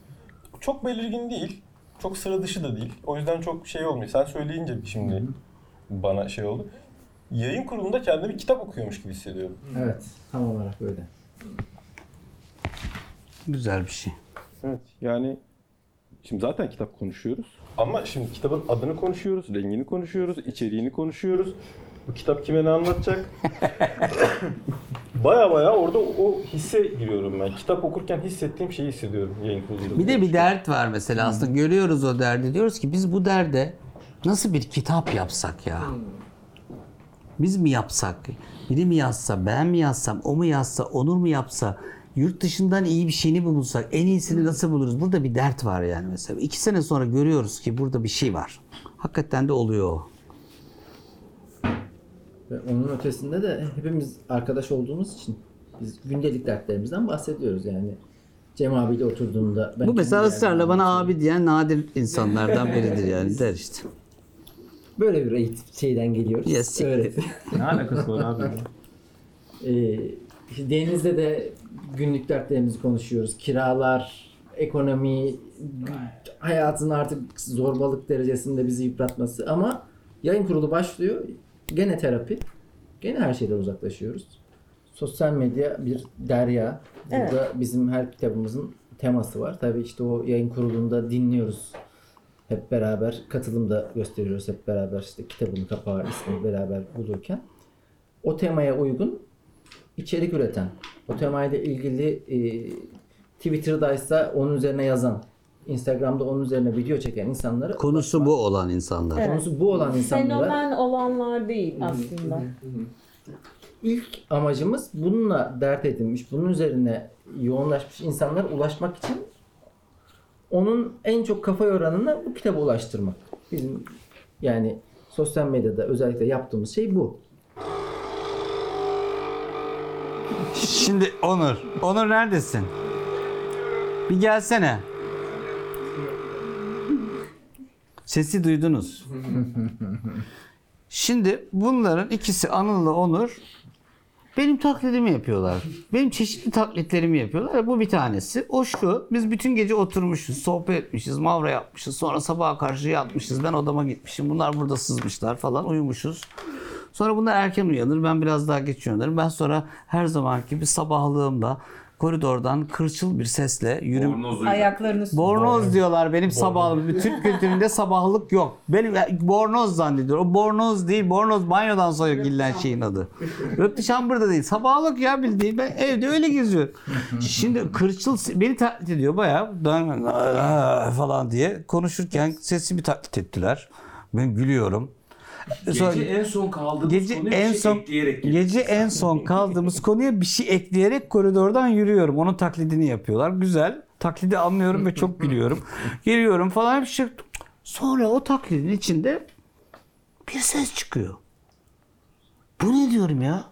Çok belirgin değil. Çok sıra dışı da değil. O yüzden çok şey olmuyor. Sen söyleyince şimdi bana şey oldu. Yayın kurulunda kendimi kitap okuyormuş gibi hissediyorum. Evet. Tam olarak öyle. Güzel bir şey. Evet yani şimdi zaten kitap konuşuyoruz. Ama şimdi kitabın adını konuşuyoruz, rengini konuşuyoruz, içeriğini konuşuyoruz. Bu kitap kime ne anlatacak? baya baya orada o hisse giriyorum ben. Kitap okurken hissettiğim şeyi hissediyorum yayın kurulunda. Bir de bir dert var mesela aslında görüyoruz o derdi. Diyoruz ki biz bu derde nasıl bir kitap yapsak ya? Biz mi yapsak? Biri mi yazsa, ben mi yazsam, o mu yazsa, Onur mu yapsa? Yurt dışından iyi bir şeyini mi bulsak? En iyisini nasıl buluruz? Burada bir dert var yani mesela. İki sene sonra görüyoruz ki burada bir şey var. Hakikaten de oluyor o. Ve onun ötesinde de hepimiz arkadaş olduğumuz için biz gündelik dertlerimizden bahsediyoruz yani. Cem abiyle oturduğunda ben Bu mesela ısrarla bana abi diyen nadir insanlardan biridir yani der işte. böyle bir eğitim şeyden geliyoruz. Siktir. Öğretim. Ne alakası var abi? Ee, işte denizde de günlük dertlerimizi konuşuyoruz. Kiralar, ekonomi, hayatın artık zorbalık derecesinde bizi yıpratması ama yayın kurulu başlıyor. Gene terapi. Gene her şeyden uzaklaşıyoruz. Sosyal medya bir derya. Burada bizim her kitabımızın teması var. Tabii işte o yayın kurulunda dinliyoruz. Hep beraber katılım da gösteriyoruz hep beraber işte kitabın kapağı ismi beraber bulurken. O temaya uygun içerik üreten, o temayla ilgili e, Twitter'daysa onun üzerine yazan, Instagram'da onun üzerine video çeken insanlara Konusu bu olan insanlar. Evet. konusu bu olan insanlara Fenomen olanlar değil aslında. ilk amacımız bununla dert edinmiş, bunun üzerine yoğunlaşmış insanlara ulaşmak için onun en çok kafa yoranına bu kitaba ulaştırmak. Bizim yani sosyal medyada özellikle yaptığımız şey bu. Şimdi Onur. Onur neredesin? Bir gelsene. Sesi duydunuz. Şimdi bunların ikisi Anıl'la Onur benim taklidimi yapıyorlar. Benim çeşitli taklitlerimi yapıyorlar. Bu bir tanesi. O şu. Biz bütün gece oturmuşuz, sohbet etmişiz, mavra yapmışız. Sonra sabaha karşı yatmışız. Ben odama gitmişim. Bunlar burada sızmışlar falan. Uyumuşuz. Sonra bunlar erken uyanır. Ben biraz daha geç uyanırım. Ben sonra her zaman gibi sabahlığımda koridordan kırçıl bir sesle yürüm. Bornozuyla. Ayaklarını Bornoz diyorlar benim sabahlığım. Bütün kültürümde sabahlık yok. Benim bornoz zannediyor. O bornoz değil. Bornoz banyodan sonra girilen şeyin adı. Röpti şambırda değil. Sabahlık ya bildiğin. Ben evde öyle geziyorum. Şimdi kırçıl beni taklit ediyor bayağı. Falan diye konuşurken sesimi taklit ettiler. Ben gülüyorum. Sonra- Gece en son kaldığımız Gece konuya en bir şey son ekleyerek geliyor. gece en son kaldığımız konuya bir şey ekleyerek koridordan yürüyorum. Onun taklidini yapıyorlar. Güzel. Taklidi anlıyorum ve çok gülüyorum. Geliyorum falan bir şey. Sonra o taklidin içinde bir ses çıkıyor. Bu ne diyorum ya?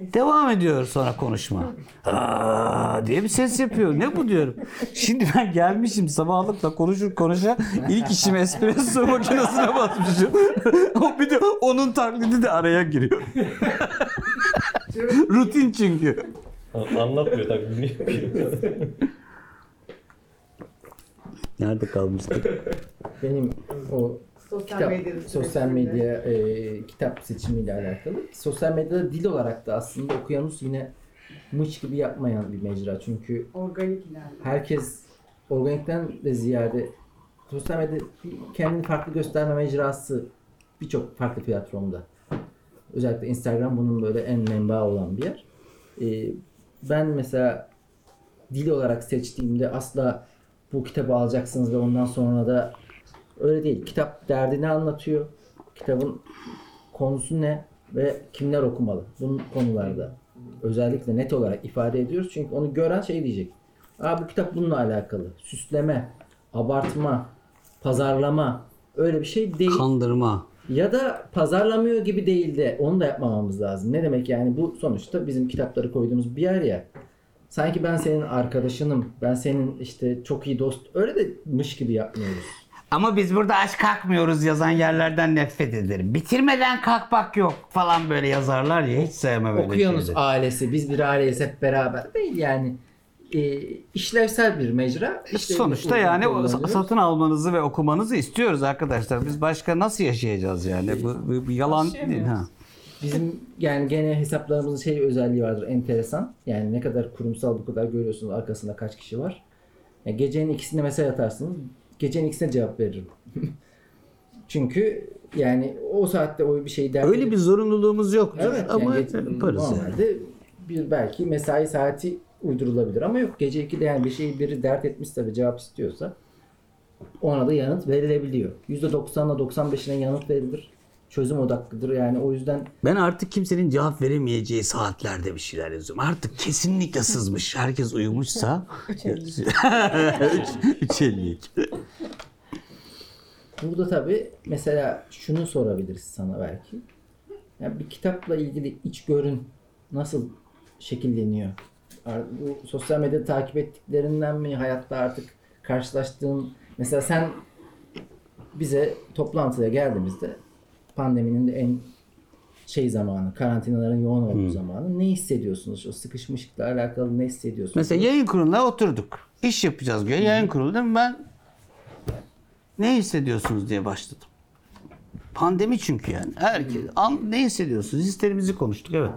Devam ediyor sonra konuşma. Aa diye bir ses yapıyor. Ne bu diyorum. Şimdi ben gelmişim sabahlıkla konuşur konuşa ilk işim espresso makinesine basmışım. O bir de onun taklidi de araya giriyor. Rutin çünkü. Anlatmıyor tabii. Nerede kalmıştık? Benim o Sosyal kitap, medya sosyal medya e, kitap seçimiyle alakalı. Sosyal medyada dil olarak da aslında Okyanus yine mış gibi yapmayan bir mecra. Çünkü Organik ilerliyor. herkes organikten de ziyade sosyal medya bir kendini farklı gösterme mecrası birçok farklı platformda. Özellikle Instagram bunun böyle en menba olan bir yer. Ee, ben mesela dil olarak seçtiğimde asla bu kitabı alacaksınız ve ondan sonra da öyle değil. Kitap derdini anlatıyor. Kitabın konusu ne ve kimler okumalı. Bunun konularda özellikle net olarak ifade ediyoruz. Çünkü onu gören şey diyecek. Aa bu kitap bununla alakalı. Süsleme, abartma, pazarlama öyle bir şey değil. Kandırma. Ya da pazarlamıyor gibi değil de onu da yapmamamız lazım. Ne demek yani bu sonuçta bizim kitapları koyduğumuz bir yer ya. Sanki ben senin arkadaşınım, ben senin işte çok iyi dost öyle de mış gibi yapmıyoruz. Ama biz burada aç kalkmıyoruz yazan yerlerden nefret ederim. Bitirmeden kalkmak yok falan böyle yazarlar ya hiç sevmem öyle Okyanus şeyleri. ailesi, biz bir aileyiz hep beraber değil yani. E, işlevsel bir mecra. İşte Sonuçta yani satın almanızı ve okumanızı istiyoruz arkadaşlar. Biz başka nasıl yaşayacağız yani? Bu, bu, bu yalan değil. Ha. Bizim yani gene hesaplarımızın şey özelliği vardır enteresan. Yani ne kadar kurumsal bu kadar görüyorsunuz arkasında kaç kişi var. Yani gecenin ikisinde mesaj atarsınız. Gecenin ikisine cevap veririm. Çünkü yani o saatte o bir şeyi dert Öyle bir zorunluluğumuz yok. Evet ama yani yaparız yani. bir belki mesai saati uydurulabilir ama yok gece 2'de yani bir şeyi biri dert etmişse ve cevap istiyorsa ona da yanıt verilebiliyor. %90'la 95'ine yanıt verilir. Çözüm odaklıdır yani o yüzden Ben artık kimsenin cevap veremeyeceği saatlerde bir şeyler yazıyorum. Artık kesinlikle sızmış. Herkes uyumuşsa. 3.52. Burada tabii mesela şunu sorabiliriz sana belki. Yani bir kitapla ilgili içgörün nasıl şekilleniyor? Bu sosyal medyada takip ettiklerinden mi? Hayatta artık karşılaştığın... Mesela sen bize toplantıya geldiğimizde pandeminin de en şey zamanı, karantinaların yoğun olduğu zamanı ne hissediyorsunuz? O sıkışmışlıkla alakalı ne hissediyorsunuz? Mesela yayın kuruluna oturduk. İş yapacağız diye yayın kurulu değil mi? Ben ne hissediyorsunuz diye başladım. Pandemi çünkü yani. Herkes an, ne hissediyorsunuz? Hislerimizi konuştuk evet.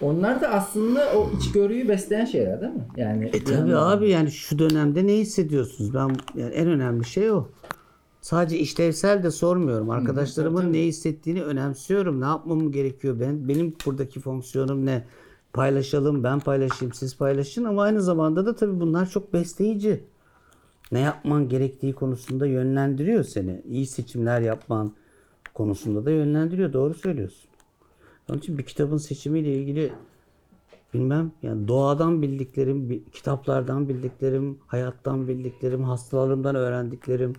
Onlar da aslında o içgörüyü besleyen şeyler değil mi? Yani E bir tabi yandan- abi yani şu dönemde ne hissediyorsunuz? Ben yani en önemli şey o. Sadece işlevsel de sormuyorum. Arkadaşlarımın ne hissettiğini önemsiyorum. Ne yapmam gerekiyor? Ben benim buradaki fonksiyonum ne? Paylaşalım, ben paylaşayım, siz paylaşın ama aynı zamanda da tabii bunlar çok besleyici. Ne yapman gerektiği konusunda yönlendiriyor seni. İyi seçimler yapman konusunda da yönlendiriyor. Doğru söylüyorsun. Onun için bir kitabın seçimiyle ilgili bilmem yani doğadan bildiklerim, bi- kitaplardan bildiklerim, hayattan bildiklerim, hastalarımdan öğrendiklerim,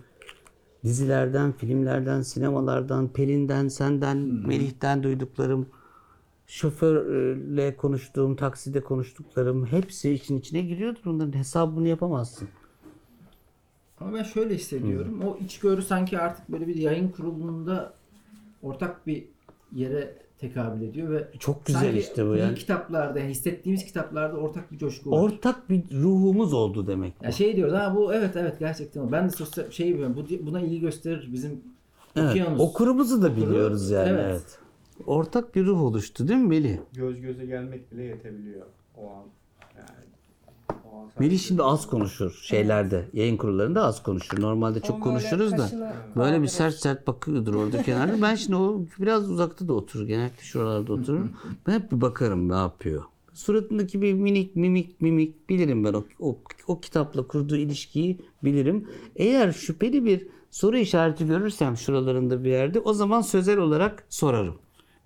dizilerden, filmlerden, sinemalardan, Pelin'den, senden, Melih'ten duyduklarım, şoförle konuştuğum, takside konuştuklarım hepsi için içine giriyordur. Bunların hesabını yapamazsın. Ama ben şöyle hissediyorum. O içgörü sanki artık böyle bir yayın kurulunda ortak bir yere tekabül ediyor ve Çok güzel işte bu yani. kitaplarda, yani hissettiğimiz kitaplarda ortak bir coşku var. Ortak bir ruhumuz oldu demek ya şey diyoruz ha bu evet evet gerçekten. Ben de sosyal şey yapıyorum. Bu buna ilgi gösterir bizim Evet, okyanus. okurumuzu da biliyoruz yani. Evet. Evet. ortak bir ruh oluştu değil mi Melih? Göz göze gelmek bile yetebiliyor o an. Yani Melih şimdi az konuşur şeylerde. Yayın kurullarında az konuşur. Normalde çok konuşuruz da. Böyle bir sert sert bakıyordur orada kenarda. Ben şimdi o biraz uzakta da oturur. Genellikle şuralarda otururum. Ben hep bir bakarım ne yapıyor. Suratındaki bir minik mimik mimik bilirim ben o, o, o kitapla kurduğu ilişkiyi bilirim. Eğer şüpheli bir soru işareti görürsem şuralarında bir yerde o zaman sözel olarak sorarım.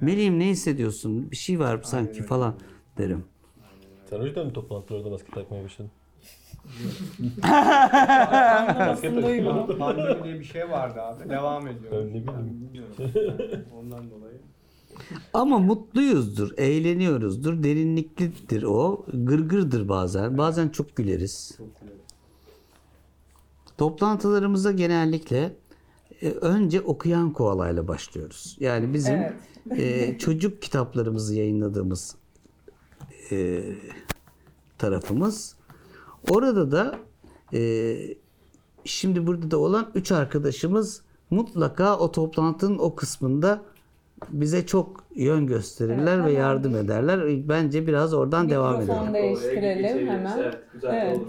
Melih'im ne hissediyorsun? Bir şey var sanki falan derim. Sen o yüzden mi toplantılarda maske takmaya başladın? Anlamasın duygu. Pandemi diye bir şey vardı abi. Devam ediyor. Ben ne bileyim. bilmiyorum. Ondan dolayı. Ama mutluyuzdur, eğleniyoruzdur, derinliklidir o. Gırgırdır bazen. Bazen çok güleriz. Çok güzel. Toplantılarımıza genellikle e, önce okuyan koalayla başlıyoruz. Yani bizim Evet. e, çocuk kitaplarımızı yayınladığımız e, tarafımız. Orada da e, şimdi burada da olan üç arkadaşımız mutlaka o toplantının o kısmında bize çok yön gösterirler Evet, ve yardım ederler. Bence biraz oradan devam Mikrofon edelim. değiştirelim hemen. Evet, güzel Evet. olur.